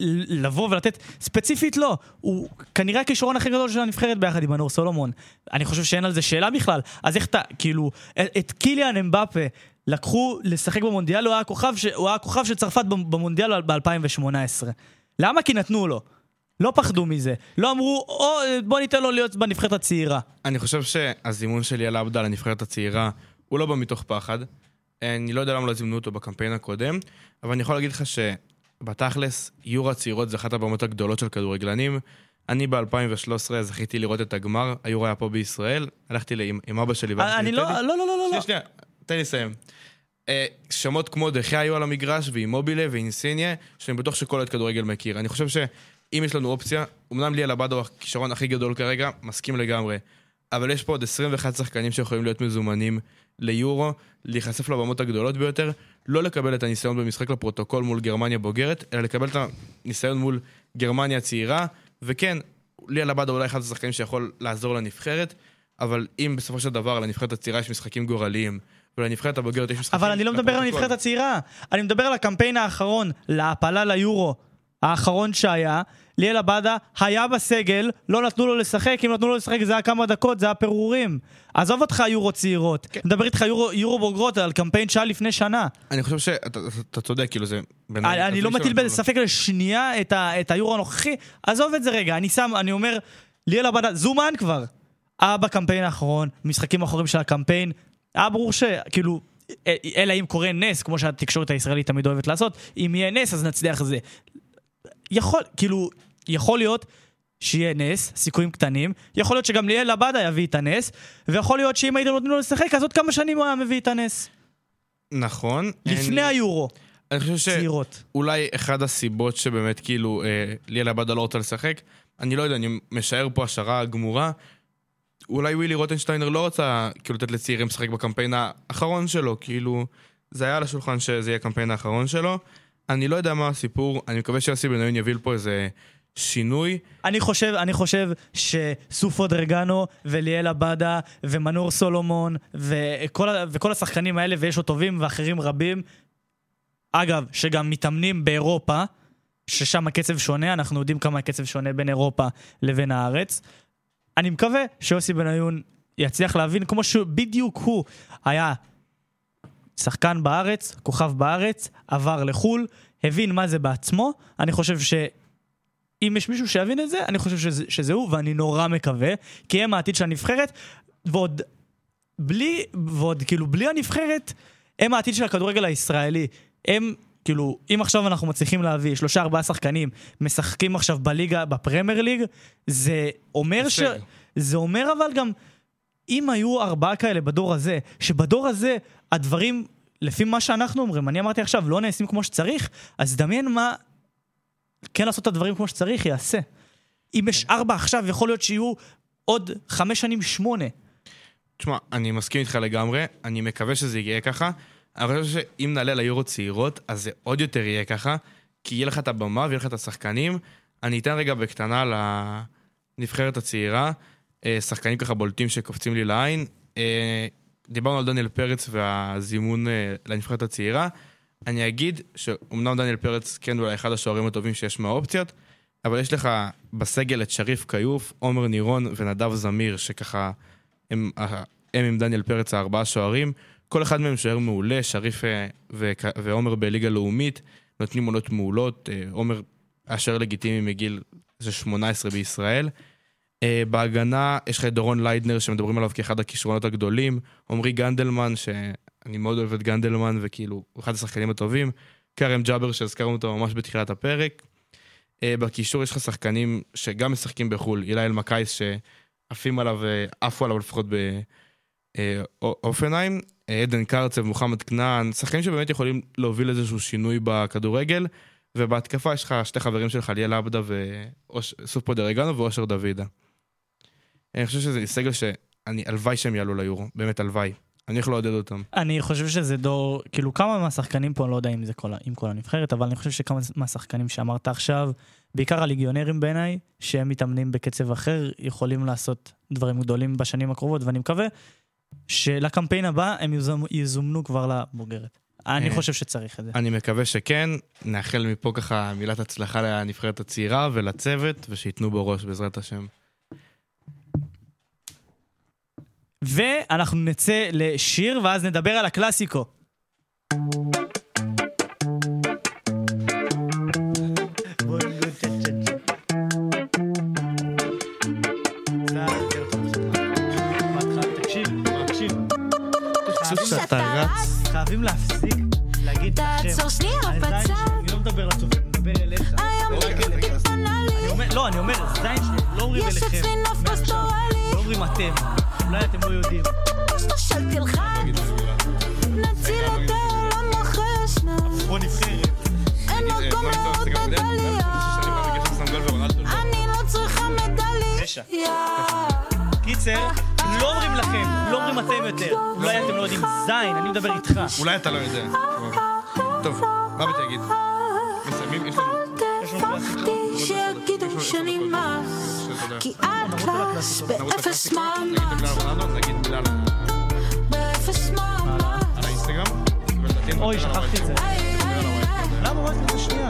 לבוא ולתת, ספציפית לא, הוא כנראה הכישרון הכי גדול של הנבחרת ביחד עם מנור סולומון. אני חושב שאין על זה שאלה בכלל. אז איך אתה, כאילו, את קיליאן אמבפה לקחו לשחק במונדיאל, הוא היה הכוכב, ש... הוא היה הכוכב של צרפת במונדיאל ב-2018. למה? כי נתנו לו. לא פחדו מזה. לא אמרו, או, בוא ניתן לו להיות בנבחרת הצעירה. אני חושב שהזימון של ליאל עבדה לנבחרת הצעירה, הוא לא בא מתוך פחד. אני לא יודע למה לא זימנו אותו בקמפיין הקודם, אבל אני יכול להגיד לך שבתכלס, יורו הצעירות זה אחת הבמות הגדולות של כדורגלנים. אני ב-2013 זכיתי לראות את הגמר, היורו היה פה בישראל, הלכתי עם, עם אבא שלי. ואבא אני שלי, לא, "תן לי-" לא, לא, לא, לא. שנייה, שנייה, תן לי לסיים. אה, שמות כמו דחיה היו על המגרש, ואימובילה ואינסיניה, שאני בטוח שכל עוד כדורגל מכיר. אני חושב שאם יש לנו אופציה, אמנם ליאל עבדה הוא הכישרון הכי גדול כרגע, מסכים לגמרי. אבל יש פה עוד 21 שחקנים שיכולים להיות מזומנים ליורו, להיחשף לבמות הגדולות ביותר, לא לקבל את הניסיון במשחק לפרוטוקול מול גרמניה בוגרת, אלא לקבל את הניסיון מול גרמניה צעירה, וכן, ליאל עבדה אולי אחד השחקנים שיכול לעזור לנבחרת, אבל אם בסופו של דבר לנבחרת הצעירה יש משחקים גורליים, ולנבחרת הבוגרת יש משחקים... אבל אני לא מדבר על. הנבחרת הצעירה, אני מדבר על הקמפיין האחרון, להעפלה ליורו, האחרון שהיה. ליאל עבדה היה בסגל, לא נתנו לו לשחק, אם נתנו לו לשחק זה היה כמה דקות, זה היה פירורים. עזוב אותך יורו צעירות, כן. מדבר איתך יורו, יורו בוגרות על קמפיין שהיה לפני שנה. אני חושב שאתה אתה צודק, כאילו זה... אני, אני לא מטיל בזה ספק לשנייה את, ה, את היורו הנוכחי, עזוב את זה רגע, אני שם, אני אומר, ליאל עבדה, זומן כבר. היה בקמפיין האחרון, משחקים אחרונים של הקמפיין, היה ברור שכאילו, א- אלא אם קורה נס, כמו שהתקשורת הישראלית תמיד אוהבת לעשות, אם יהיה נס אז נצליח זה. יכול, כאילו, יכול להיות שיהיה נס, סיכויים קטנים, יכול להיות שגם ליאל עבדה יביא את הנס, ויכול להיות שאם הייתם נותנים לו לשחק, אז עוד כמה שנים הוא היה מביא את הנס. נכון. לפני אני- היורו, אני חושב ש... צעירות. אולי אחד הסיבות שבאמת כאילו אה, ליאל עבדה לא רוצה לשחק, אני לא יודע, אני משער פה השערה גמורה. אולי ווילי רוטנשטיינר לא רוצה כאילו לתת לצעירים לשחק בקמפיין האחרון שלו, כאילו זה היה על השולחן שזה יהיה הקמפיין האחרון שלו. אני לא יודע מה הסיפור, אני מקווה שיוסי בניון יביא פה איזה שינוי. אני חושב, אני חושב שסופו דרגנו וליאל עבדה ומנור סולומון וכל, וכל השחקנים האלה, ויש עוד טובים ואחרים רבים, אגב, שגם מתאמנים באירופה, ששם הקצב שונה, אנחנו יודעים כמה הקצב שונה בין אירופה לבין הארץ. אני מקווה שיוסי בניון יצליח להבין, כמו שבדיוק הוא היה שחקן בארץ, כוכב בארץ, עבר לחו"ל, הבין מה זה בעצמו. אני חושב ש... אם יש מישהו שיבין את זה, אני חושב שזה, שזה הוא, ואני נורא מקווה, כי הם העתיד של הנבחרת, ועוד בלי, ועוד כאילו בלי הנבחרת, הם העתיד של הכדורגל הישראלי. הם, כאילו, אם עכשיו אנחנו מצליחים להביא שלושה ארבעה שחקנים, משחקים עכשיו בליגה, בפרמייר ליג, זה אומר ש... זה אומר אבל גם אם היו ארבעה כאלה בדור הזה, שבדור הזה הדברים, לפי מה שאנחנו אומרים, אני אמרתי עכשיו, לא נעשים כמו שצריך, אז דמיין מה כן לעשות את הדברים כמו שצריך, יעשה. אם יש ארבע עכשיו, יכול להיות שיהיו עוד חמש שנים שמונה. תשמע, אני מסכים איתך לגמרי, אני מקווה שזה יהיה ככה, אני חושב שאם נעלה ליורו צעירות, אז זה עוד יותר יהיה ככה, כי יהיה לך את הבמה ויהיה לך את השחקנים. אני אתן רגע בקטנה לנבחרת הצעירה, אה, שחקנים ככה בולטים שקופצים לי לעין. אה, דיברנו על דניאל פרץ והזימון אה, לנבחרת הצעירה. אני אגיד שאומנם דניאל פרץ כן אולי אחד השוערים הטובים שיש מהאופציות, אבל יש לך בסגל את שריף כיוף, עומר נירון ונדב זמיר, שככה הם, הם עם דניאל פרץ הארבעה שוערים. כל אחד מהם שוער מעולה, שריף אה, ועומר בליגה לאומית, נותנים עונות מעולות. אה, עומר היה שוער לגיטימי מגיל איזה 18 בישראל. אה, בהגנה יש לך את דורון ליידנר שמדברים עליו כאחד הכישרונות הגדולים, עמרי גנדלמן, שאני מאוד אוהב את גנדלמן וכאילו הוא אחד השחקנים הטובים, כרם ג'אבר שהזכרנו אותו ממש בתחילת הפרק. אה, בקישור יש לך שחקנים שגם משחקים בחו"ל, אילי אלמקייס שעפים עליו, אה, עפו עליו לפחות באופנהיים, עדן קרצב, מוחמד כנען, שחקנים שבאמת יכולים להוביל איזשהו שינוי בכדורגל, ובהתקפה יש לך שתי חברים שלך, ליאל עבדה וסופו דרגנו ואושר דוידה. אני חושב שזה סגל שאני, הלוואי שהם יעלו ליורו, באמת הלוואי. אני יכול לעודד אותם. אני חושב שזה דור, כאילו כמה מהשחקנים פה, אני לא יודע אם זה כל, עם כל הנבחרת, אבל אני חושב שכמה מהשחקנים שאמרת עכשיו, בעיקר הליגיונרים בעיניי, שהם מתאמנים בקצב אחר, יכולים לעשות דברים גדולים בשנים הקרובות, ואני מקווה שלקמפיין הבא הם יזומ, יזומנו כבר לבוגרת. אני אה, חושב שצריך את זה. אני מקווה שכן, נאחל מפה ככה מילת הצלחה לנבחרת הצעירה ולצוות, ושייתנו בראש בעזרת השם. ואנחנו נצא לשיר, ואז נדבר על הקלאסיקו. שאתה רץ. חייבים להפסיק להגיד השם. תעצור שנייה בצד. שלי, אני לא מדבר לצופים, אני מדבר אליך. היום לא. אני אומר- לא, אני אומר, זין שלי, לא אומרים יש אליכם. אצלי נוף. פסטורלי. לא אומרים אתם. אולי אתם לא יודעים. של תלחץ. נציל את העולם אחרי השנץ. פה נבחרת. אין מקום לעוד מדליה. אני לא צריכה מדליה. קיצר, לא אומרים לכם, לא אומרים אתם יותר. אולי אתם לא יודעים זין, אני מדבר איתך. אולי אתה לא יודע. טוב, מה באתי להגיד? מסיימים? יש לנו... תפחתי שיגידו שאני מס. כי את קלאס באפס מאמץ. באפס מאמץ. אוי, שכחתי את זה. למה את זה שנייה?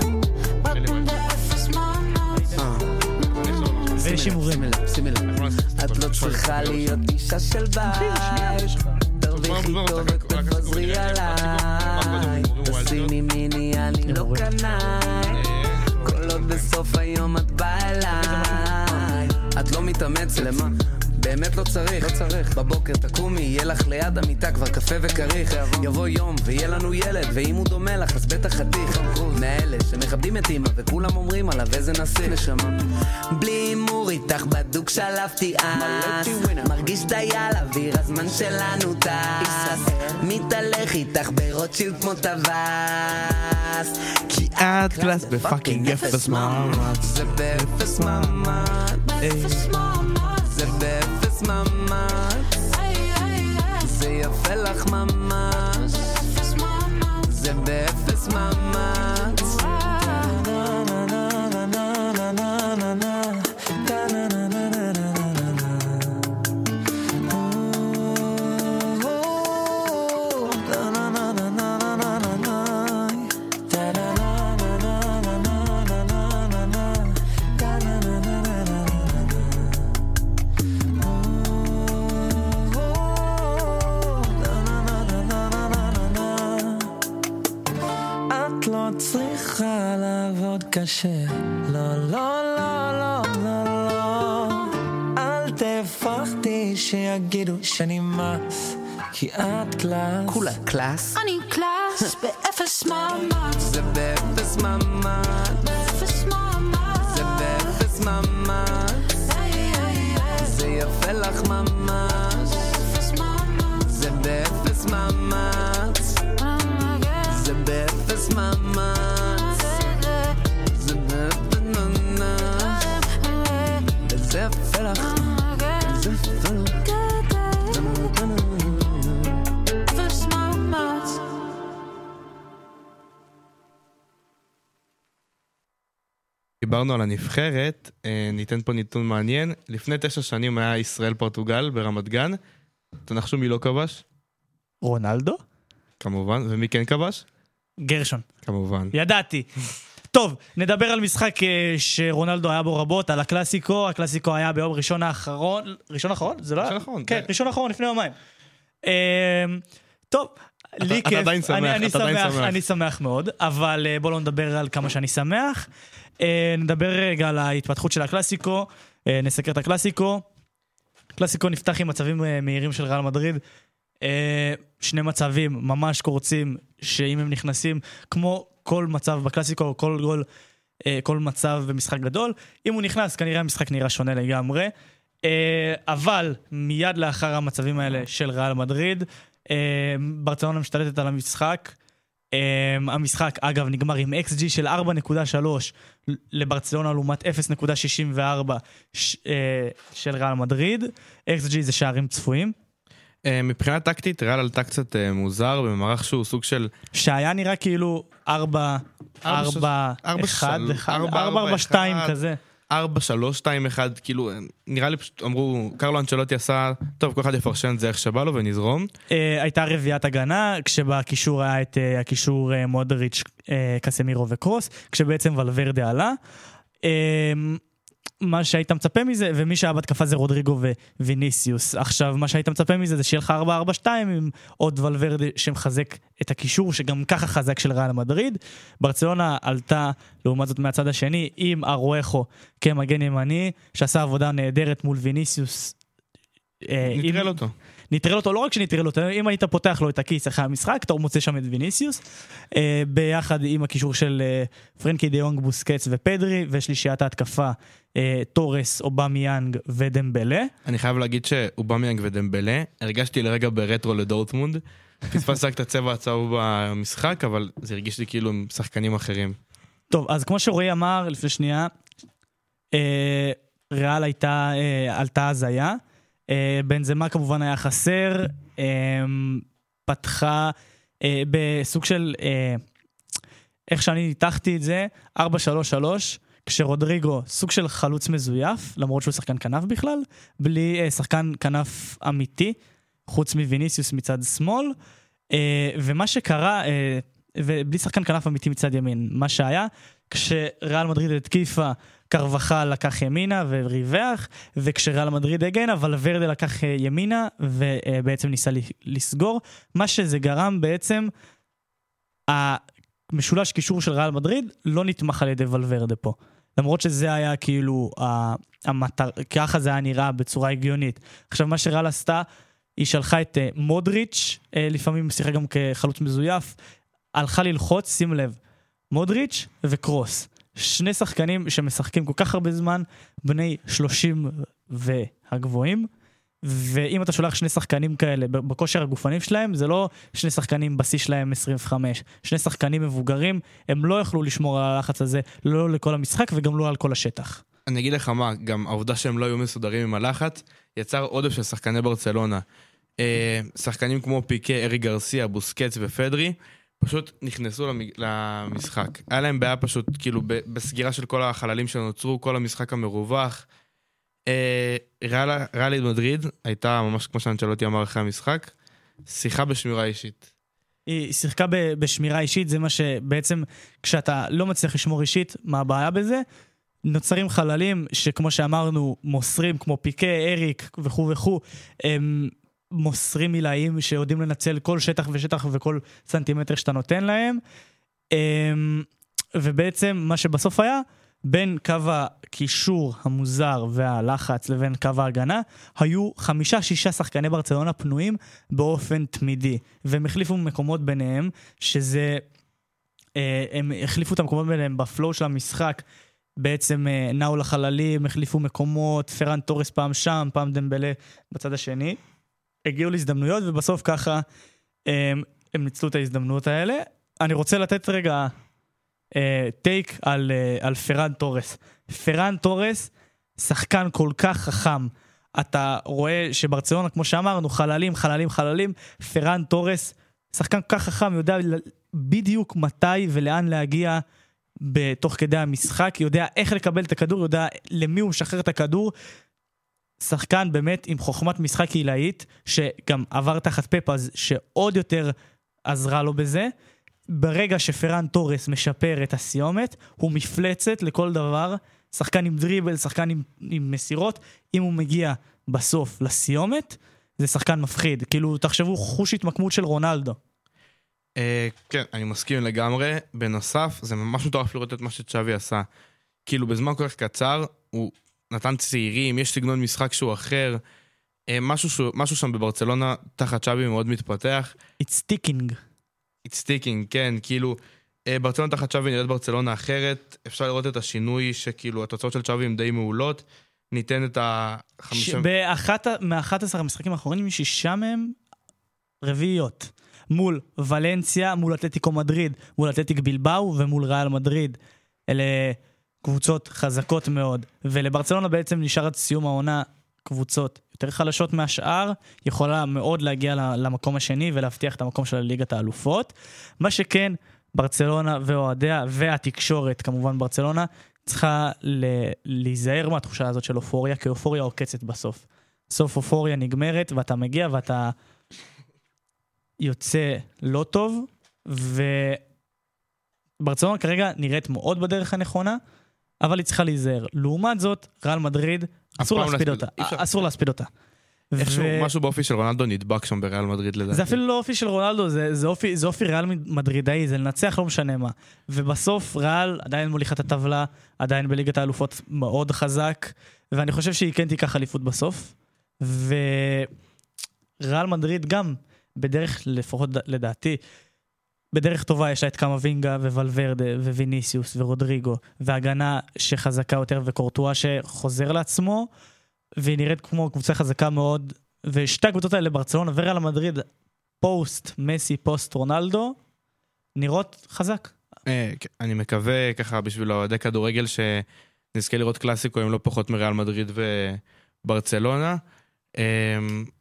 ויש הימורים. את לא צריכה להיות אישה של בית. תרוויחי טוב ותפזרי עליי. תשימי מיני אני לא קנאי. כל עוד בסוף היום את באה אליי את לא מתאמצת למה? באמת לא צריך, לא צריך. בבוקר תקומי, יהיה לך ליד המיטה כבר קפה וכריך. יבוא יום ויהיה לנו ילד, ואם הוא דומה לך אז בטח חתיך. מאלה שמכבדים את אמא וכולם אומרים עליו איזה נשיא. נשמה. בלי הימור איתך בדוק שלפתי אס. מרגיש דייל אוויר, הזמן שלנו טס. מתהלך איתך ברוטשילד כמו טווס. כי את קלאס ב fucking אפס מאמץ. זה באפס מאמץ. באפס מאמץ. זה באפס מאמץ. איי, איי. זה יפה לך ממש. מאמץ. זה באפס מאמץ. מאוד קשה. לא, לא, לא, לא, לא, לא. אל תפחדי שיגידו שאני מס, כי את קלאס. כולה קלאס? אני קלאס, באפס מאמץ. זה באפס מאמץ. באפס מאמץ. זה באפס מאמץ. זה יפה לך ממש. זה באפס מאמץ. זה באפס מאמץ. דיברנו על הנבחרת, אה, ניתן פה נתון מעניין. לפני תשע שנים היה ישראל-פורטוגל ברמת גן. תנחשו מי לא כבש? רונלדו? כמובן, ומי כן כבש? גרשון. כמובן. ידעתי. טוב, נדבר על משחק אה, שרונלדו היה בו רבות, על הקלאסיקו. הקלאסיקו היה ביום ראשון האחרון. ראשון האחרון? זה לא היה? ראשון האחרון, כן, כן. ראשון האחרון לפני יומיים. אה, טוב, לי אתה כיף. עדיין שמח, אני- אתה שמח. אני שמח מאוד, אבל אה, בואו לא נדבר על כמה שאני שמח. אה, נדבר רגע על ההתפתחות של הקלאסיקו, נסקר את הקלאסיקו. קלאסיקו נפתח עם מצבים מהירים של ריאל מדריד. שני מצבים ממש קורצים, שאם הם נכנסים, כמו כל מצב בקלאסיקו, כל גול, אה, כל מצב במשחק גדול, אם הוא נכנס, כנראה המשחק נראה שונה לגמרי. אה, אבל מיד לאחר המצבים האלה של ריאל מדריד, אה, ברצלונה משתלטת על המשחק. המשחק, אגב, נגמר עם XG של 4.3 לברצלונה לעומת 0.64 ש- של ריאל מדריד. XG זה שערים צפויים. אה, מבחינה טקטית, ריאל עלתה קצת אה, מוזר במערך שהוא סוג של... שהיה נראה כאילו 4, ארבע, 4, ארבע, 1, של- 1, ארבע, 4, 4, ארבע, 2 אחד. כזה. 4, 3, 2, 1, כאילו, אה, נראה לי פשוט אמרו, קרלו אנצ'לוטי עשה, טוב, כל אחד יפרשן את זה איך שבא לו ונזרום. הייתה רביעיית הגנה, כשבקישור היה את הקישור מודריץ', קסמירו וקרוס, כשבעצם ולוורדה עלה. מה שהיית מצפה מזה, ומי שהיה בהתקפה זה רודריגו וויניסיוס. עכשיו, מה שהיית מצפה מזה זה שיהיה לך 4-4-2 עם עוד ולוורדה שמחזק את הקישור, שגם ככה חזק של ריאל מדריד. ברצלונה עלתה, לעומת זאת מהצד השני, עם ארואכו כמגן ימני, שעשה עבודה נהדרת מול ויניסיוס. אה, עם- נטרל אותו. נטרל אותו, לא רק שנטרל אותו, אם היית פותח לו את הכיס אחרי המשחק, אתה מוצא שם את ויניסיוס, אה, ביחד עם הקישור של אה, פרנקי דיונג, בוסקץ ופדרי, ושלישיית ההתקפה, אה, תורס, אובמיאנג ודמבלה. אני חייב להגיד שאובמיאנג ודמבלה, הרגשתי לרגע ברטרו לדורטמונד. פספסתי רק את הצבע הצהוב במשחק, אבל זה הרגיש לי כאילו עם שחקנים אחרים. טוב, אז כמו שרועי אמר לפני שנייה, אה, ריאל הייתה, אה, עלתה הזיה. אה, בנזמה כמובן היה חסר, אה, פתחה אה, בסוג של, איך שאני ניתחתי את זה, 4-3-3, כשרודריגו סוג של חלוץ מזויף, למרות שהוא שחקן כנף בכלל, בלי אה, שחקן כנף אמיתי, חוץ מוויניסיוס מצד שמאל. אה, ומה שקרה, אה, ובלי שחקן כנף אמיתי מצד ימין, מה שהיה, כשריאל מדריד התקיפה, קרבחל לקח ימינה וריווח, וכשריאל מדריד הגנה, ולוורדה לקח אה, ימינה ובעצם ניסה ל- לסגור, מה שזה גרם בעצם, המשולש קישור של ריאל מדריד לא נתמך על ידי ולוורדה פה. למרות שזה היה כאילו, המטר, ככה זה היה נראה בצורה הגיונית. עכשיו מה שריאל עשתה, היא שלחה את אה, מודריץ', אה, לפעמים שיחק גם כחלוץ מזויף, הלכה ללחוץ, שים לב, מודריץ' וקרוס. שני שחקנים שמשחקים כל כך הרבה זמן, בני 30 והגבוהים, ואם אתה שולח שני שחקנים כאלה בכושר הגופני שלהם, זה לא שני שחקנים בשיא שלהם 25. שני שחקנים מבוגרים, הם לא יכלו לשמור על הלחץ הזה, לא לכל המשחק וגם לא על כל השטח. אני אגיד לך מה, גם העובדה שהם לא היו מסודרים עם הלחץ, יצר עודף של שחקני ברצלונה. אה, שחקנים כמו פיקה, ארי גרסיה, בוסקץ ופדרי, פשוט נכנסו למ- למשחק. היה להם בעיה פשוט, כאילו, בסגירה של כל החללים שנוצרו, כל המשחק המרווח. אה, ריאל- ריאל מדריד הייתה ממש כמו שאנצ'לוטי אמר אחרי המשחק, שיחה בשמירה אישית. היא שיחקה בשמירה אישית, זה מה שבעצם, כשאתה לא מצליח לשמור אישית, מה הבעיה בזה? נוצרים חללים שכמו שאמרנו, מוסרים, כמו פיקה, אריק וכו' וכו', הם מוסרים עילאים שיודעים לנצל כל שטח ושטח וכל סנטימטר שאתה נותן להם. אמ, ובעצם מה שבסוף היה, בין קו הקישור המוזר והלחץ לבין קו ההגנה, היו חמישה-שישה שחקני ברצלונה פנויים באופן תמידי, והם החליפו מקומות ביניהם, שזה... אה, הם החליפו את המקומות ביניהם בפלואו של המשחק. בעצם אה, נעו לחללים, החליפו מקומות, פרן תורס פעם שם, פעם דמבלה בצד השני. הגיעו להזדמנויות, ובסוף ככה הם, הם ניצלו את ההזדמנויות האלה. אני רוצה לתת רגע אה, טייק על, אה, על פרן תורס. פרן תורס, שחקן כל כך חכם. אתה רואה שברצלונה, כמו שאמרנו, חללים, חללים, חללים. פרן תורס, שחקן כל כך חכם, יודע בדיוק מתי ולאן להגיע בתוך כדי המשחק, יודע איך לקבל את הכדור, יודע למי הוא משחרר את הכדור. שחקן באמת עם חוכמת משחק עילאית, שגם עבר תחת פפאז, שעוד יותר עזרה לו בזה. ברגע שפרן תורס משפר את הסיומת, הוא מפלצת לכל דבר. שחקן עם דריבל, שחקן עם, עם מסירות. אם הוא מגיע בסוף לסיומת, זה שחקן מפחיד. כאילו, תחשבו, חוש התמקמות של רונלדו. אה, כן, אני מסכים לגמרי. בנוסף, זה ממש מטורף לראות את מה שצ'אבי עשה. כאילו, בזמן כל כך קצר, הוא נתן צעירים, יש סגנון משחק שהוא אחר. אה, משהו, משהו שם בברצלונה, תחת צ'אבי מאוד מתפתח. It's sticking. It's sticking, כן, כאילו, אה, ברצלונה תחת צ'אבי נראית ברצלונה אחרת. אפשר לראות את השינוי שכאילו, התוצאות של צ'אבי הן די מעולות. ניתן את החמישה... באחת, ה- מ-11 המשחקים האחרונים, שישה מהם רביעיות. מול ולנסיה, מול אתלטיקו מדריד, מול אתלטיק בלבאו ומול ריאל מדריד. אלה קבוצות חזקות מאוד. ולברצלונה בעצם נשאר עד סיום העונה קבוצות יותר חלשות מהשאר, יכולה מאוד להגיע למקום השני ולהבטיח את המקום של ליגת האלופות. מה שכן, ברצלונה ואוהדיה והתקשורת, כמובן ברצלונה, צריכה להיזהר מהתחושה הזאת של אופוריה, כי אופוריה עוקצת בסוף. סוף אופוריה נגמרת, ואתה מגיע ואתה יוצא לא טוב, וברצלונה כרגע נראית מאוד בדרך הנכונה, אבל היא צריכה להיזהר. לעומת זאת, ריאל מדריד, אסור פעם להספיד אותה. אסור להספיד אותה. איכשהו ו- משהו באופי של רונלדו נדבק שם בריאל מדריד לדעתי. זה אפילו לא אופי של רונלדו, זה, זה, אופי, זה אופי ריאל מדרידאי, זה לנצח לא משנה מה. ובסוף ריאל עדיין מוליכה את הטבלה, עדיין בליגת האלופות מאוד חזק, ואני חושב שהיא כן תיקח אליפות בסוף. וריאל מדריד גם, בדרך, לפחות לדעתי, בדרך טובה יש לה את קמבינגה ו-ואלוורדה וויניסיוס ורודריגו, והגנה שחזקה יותר וקורטואה שחוזר לעצמו, והיא נראית כמו קבוצה חזקה מאוד, ושתי הקבוצות האלה, ברצלונה וריאל מדריד, פוסט מסי, פוסט רונלדו, נראות חזק. אה, אני מקווה ככה בשביל אוהדי כדורגל שנזכה לראות קלאסיקו עם לא פחות מריאל מדריד וברצלונה. אה,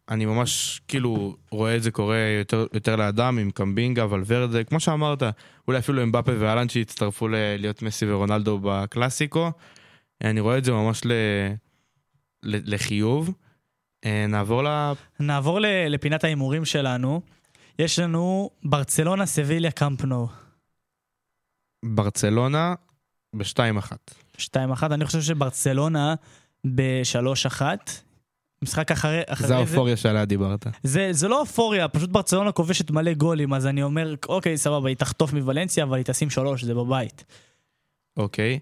אני ממש כאילו רואה את זה קורה יותר, יותר לאדם עם קמבינגה, ולוורדה, כמו שאמרת, אולי אפילו עם באפה ואלן שיצטרפו ל- להיות מסי ורונלדו בקלאסיקו. אני רואה את זה ממש ל, ל, לחיוב. אה, נעבור ל... נעבור ל- לפינת ההימורים שלנו. יש לנו ברצלונה, סביליה, קמפנו. ברצלונה ב-2-1. 2-1. אני חושב שברצלונה ב-3-1. משחק אחרי, אחרי זה האופוריה שעליה דיברת. זה, זה לא אופוריה, פשוט ברצלונה כובשת מלא גולים, אז אני אומר, אוקיי, סבבה, היא תחטוף מוולנסיה, אבל היא תשים שלוש, זה בבית. אוקיי.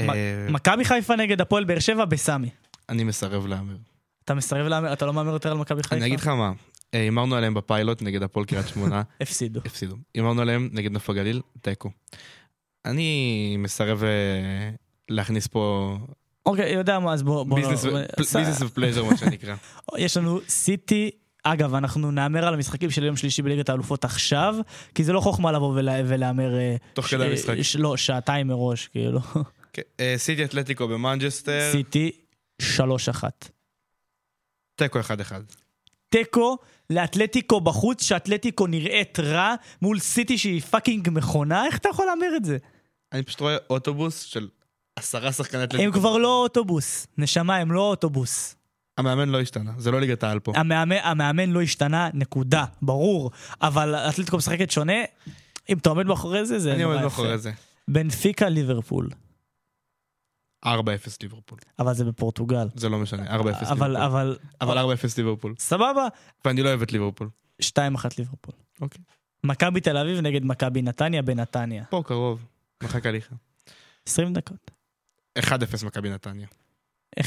אה, מכבי חיפה נגד הפועל באר שבע בסמי. אני מסרב להמר. אתה מסרב להמר, אתה לא מהמר יותר על מכבי חיפה? אני אגיד לך מה, אה, הימרנו עליהם בפיילוט נגד הפועל קריית שמונה, הפסידו. הפסידו. הימרנו עליהם נגד נוף הגליל, תיקו. אני מסרב אה, להכניס פה אוקיי, יודע מה, אז בוא... בוא business ו- ס- business ו pleasure מה שנקרא. יש לנו סיטי, אגב, אנחנו נהמר על המשחקים של יום שלישי בליגת האלופות עכשיו, כי זה לא חוכמה לבוא ולה- ולהמר... אה, תוך כדי אה, המשחק. לא, שעתיים מראש, כאילו. כן, אה, סיטי אתלטיקו במנג'סטר, סיטי, שלוש אחת. תיקו 1-1. תיקו לאתלטיקו בחוץ, שאתלטיקו נראית רע מול סיטי שהיא fucking מכונה, איך אתה יכול להמר את זה? אני פשוט רואה אוטובוס של עשרה שחקני אתלטיקו. הם כבר לא אוטובוס, נשמה, הם לא אוטובוס. המאמן לא השתנה, זה לא ליגת העל פה. המאמן, המאמן לא השתנה, נקודה, ברור. אבל אתלטיקו משחקת שונה, אם אתה עומד מאחורי זה, זה אני עומד. מאחורי זה. בנפיקה ליברפול, 4-0 ליברפול. אבל זה בפורטוגל. זה לא משנה, 4-0 אבל, ליברפול. אבל, אבל 4-0 ליברפול. סבבה, ואני לא אוהב את ליברפול. 2-1 ליברפול. אוקיי. מכבי תל אביב נגד מכבי נתניה בנתניה. פה קרוב, מרחק הליכה. 20 דקות. 1-0 מכבי נתניה. 1-1.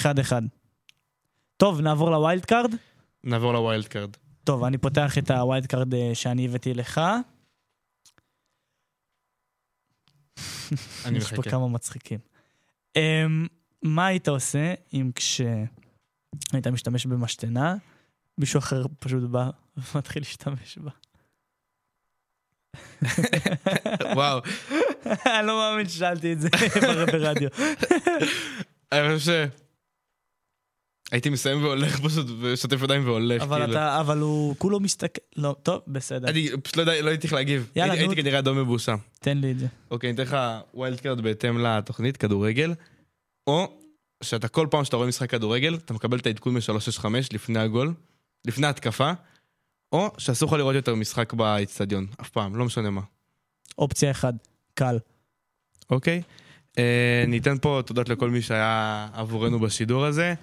טוב, נעבור לווילד קארד. נעבור לווילד קארד. טוב, אני פותח את הwild card אה, שאני הבאתי לך. אני יש פה מחכה. כמה מצחיקים. Um, מה היית עושה אם כשהיית משתמש במשתנה, מישהו אחר פשוט בא ומתחיל להשתמש בה? וואו, אני לא מאמין ששאלתי את זה ברדיו. אני חושב ש... הייתי מסיים והולך פשוט, ושוטף ידיים והולך, אבל כאילו. אתה, אבל הוא כולו מסתכל, לא, טוב, בסדר. אני פשוט לא יודע, לא הייתי איך להגיב. יאללה, הייתי- נו. הייתי כנראה אדום מבושם. תן לי את זה. אוקיי, אני אתן לך wild card בהתאם לתוכנית, כדורגל, או שאתה כל פעם שאתה רואה משחק כדורגל, אתה מקבל את העדכון מ-365 לפני הגול, לפני ההתקפה, או שאסור לך לראות יותר משחק באיצטדיון, אף פעם, לא משנה מה. אופציה אחד, קל. אוקיי? אה, ניתן פה תודות לכל מי שהיה עבורנו בשידור הזה.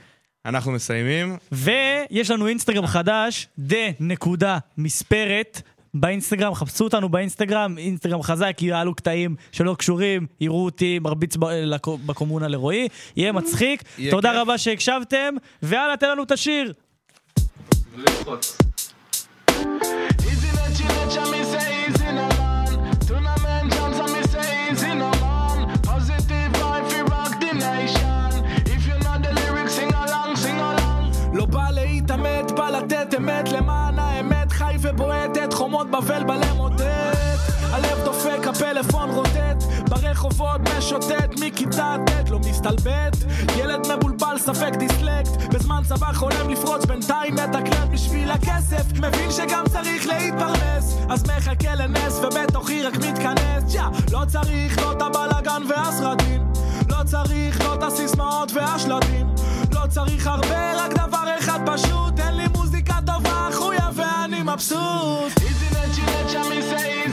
אנחנו מסיימים. ויש לנו אינסטגרם חדש, דה נקודה מספרת. באינסטגרם, חפשו אותנו באינסטגרם, אינסטגרם חזק, יעלו קטעים שלא קשורים, יראו אותי מרביץ לקו- בקומונה לרועי, יהיה מצחיק. יהיה תודה כיף. רבה שהקשבתם, ויאללה, תן לנו את השיר. Easy let you let you me say easy no man. Tournament Johnson me say easy no man. Positive vibe fi rock the nation. If you know the lyrics, sing along, sing along. לא בא להתעמת, בא לתת אמת למען האמת חי ובועטת, חומות בבל בלם עודד הלב דופק, הפלאפון רוטט ברחובות משוטט מכיתה ט' לא מסתלבט. ילד מבולבל, ספק דיסלקט. בזמן צבא חולם לפרוץ בינתיים מתקלט בשביל הכסף. מבין שגם צריך להתפרנס. אז מחכה לנס ובתוכי רק מתכנס. יא, לא צריך לא את הבלאגן והסרטים. לא צריך לא את הסיסמאות והשלטים. לא צריך הרבה, רק דבר אחד פשוט. תן לי מוזיקה טובה, חויה ואני מבסוט. Let you let you me say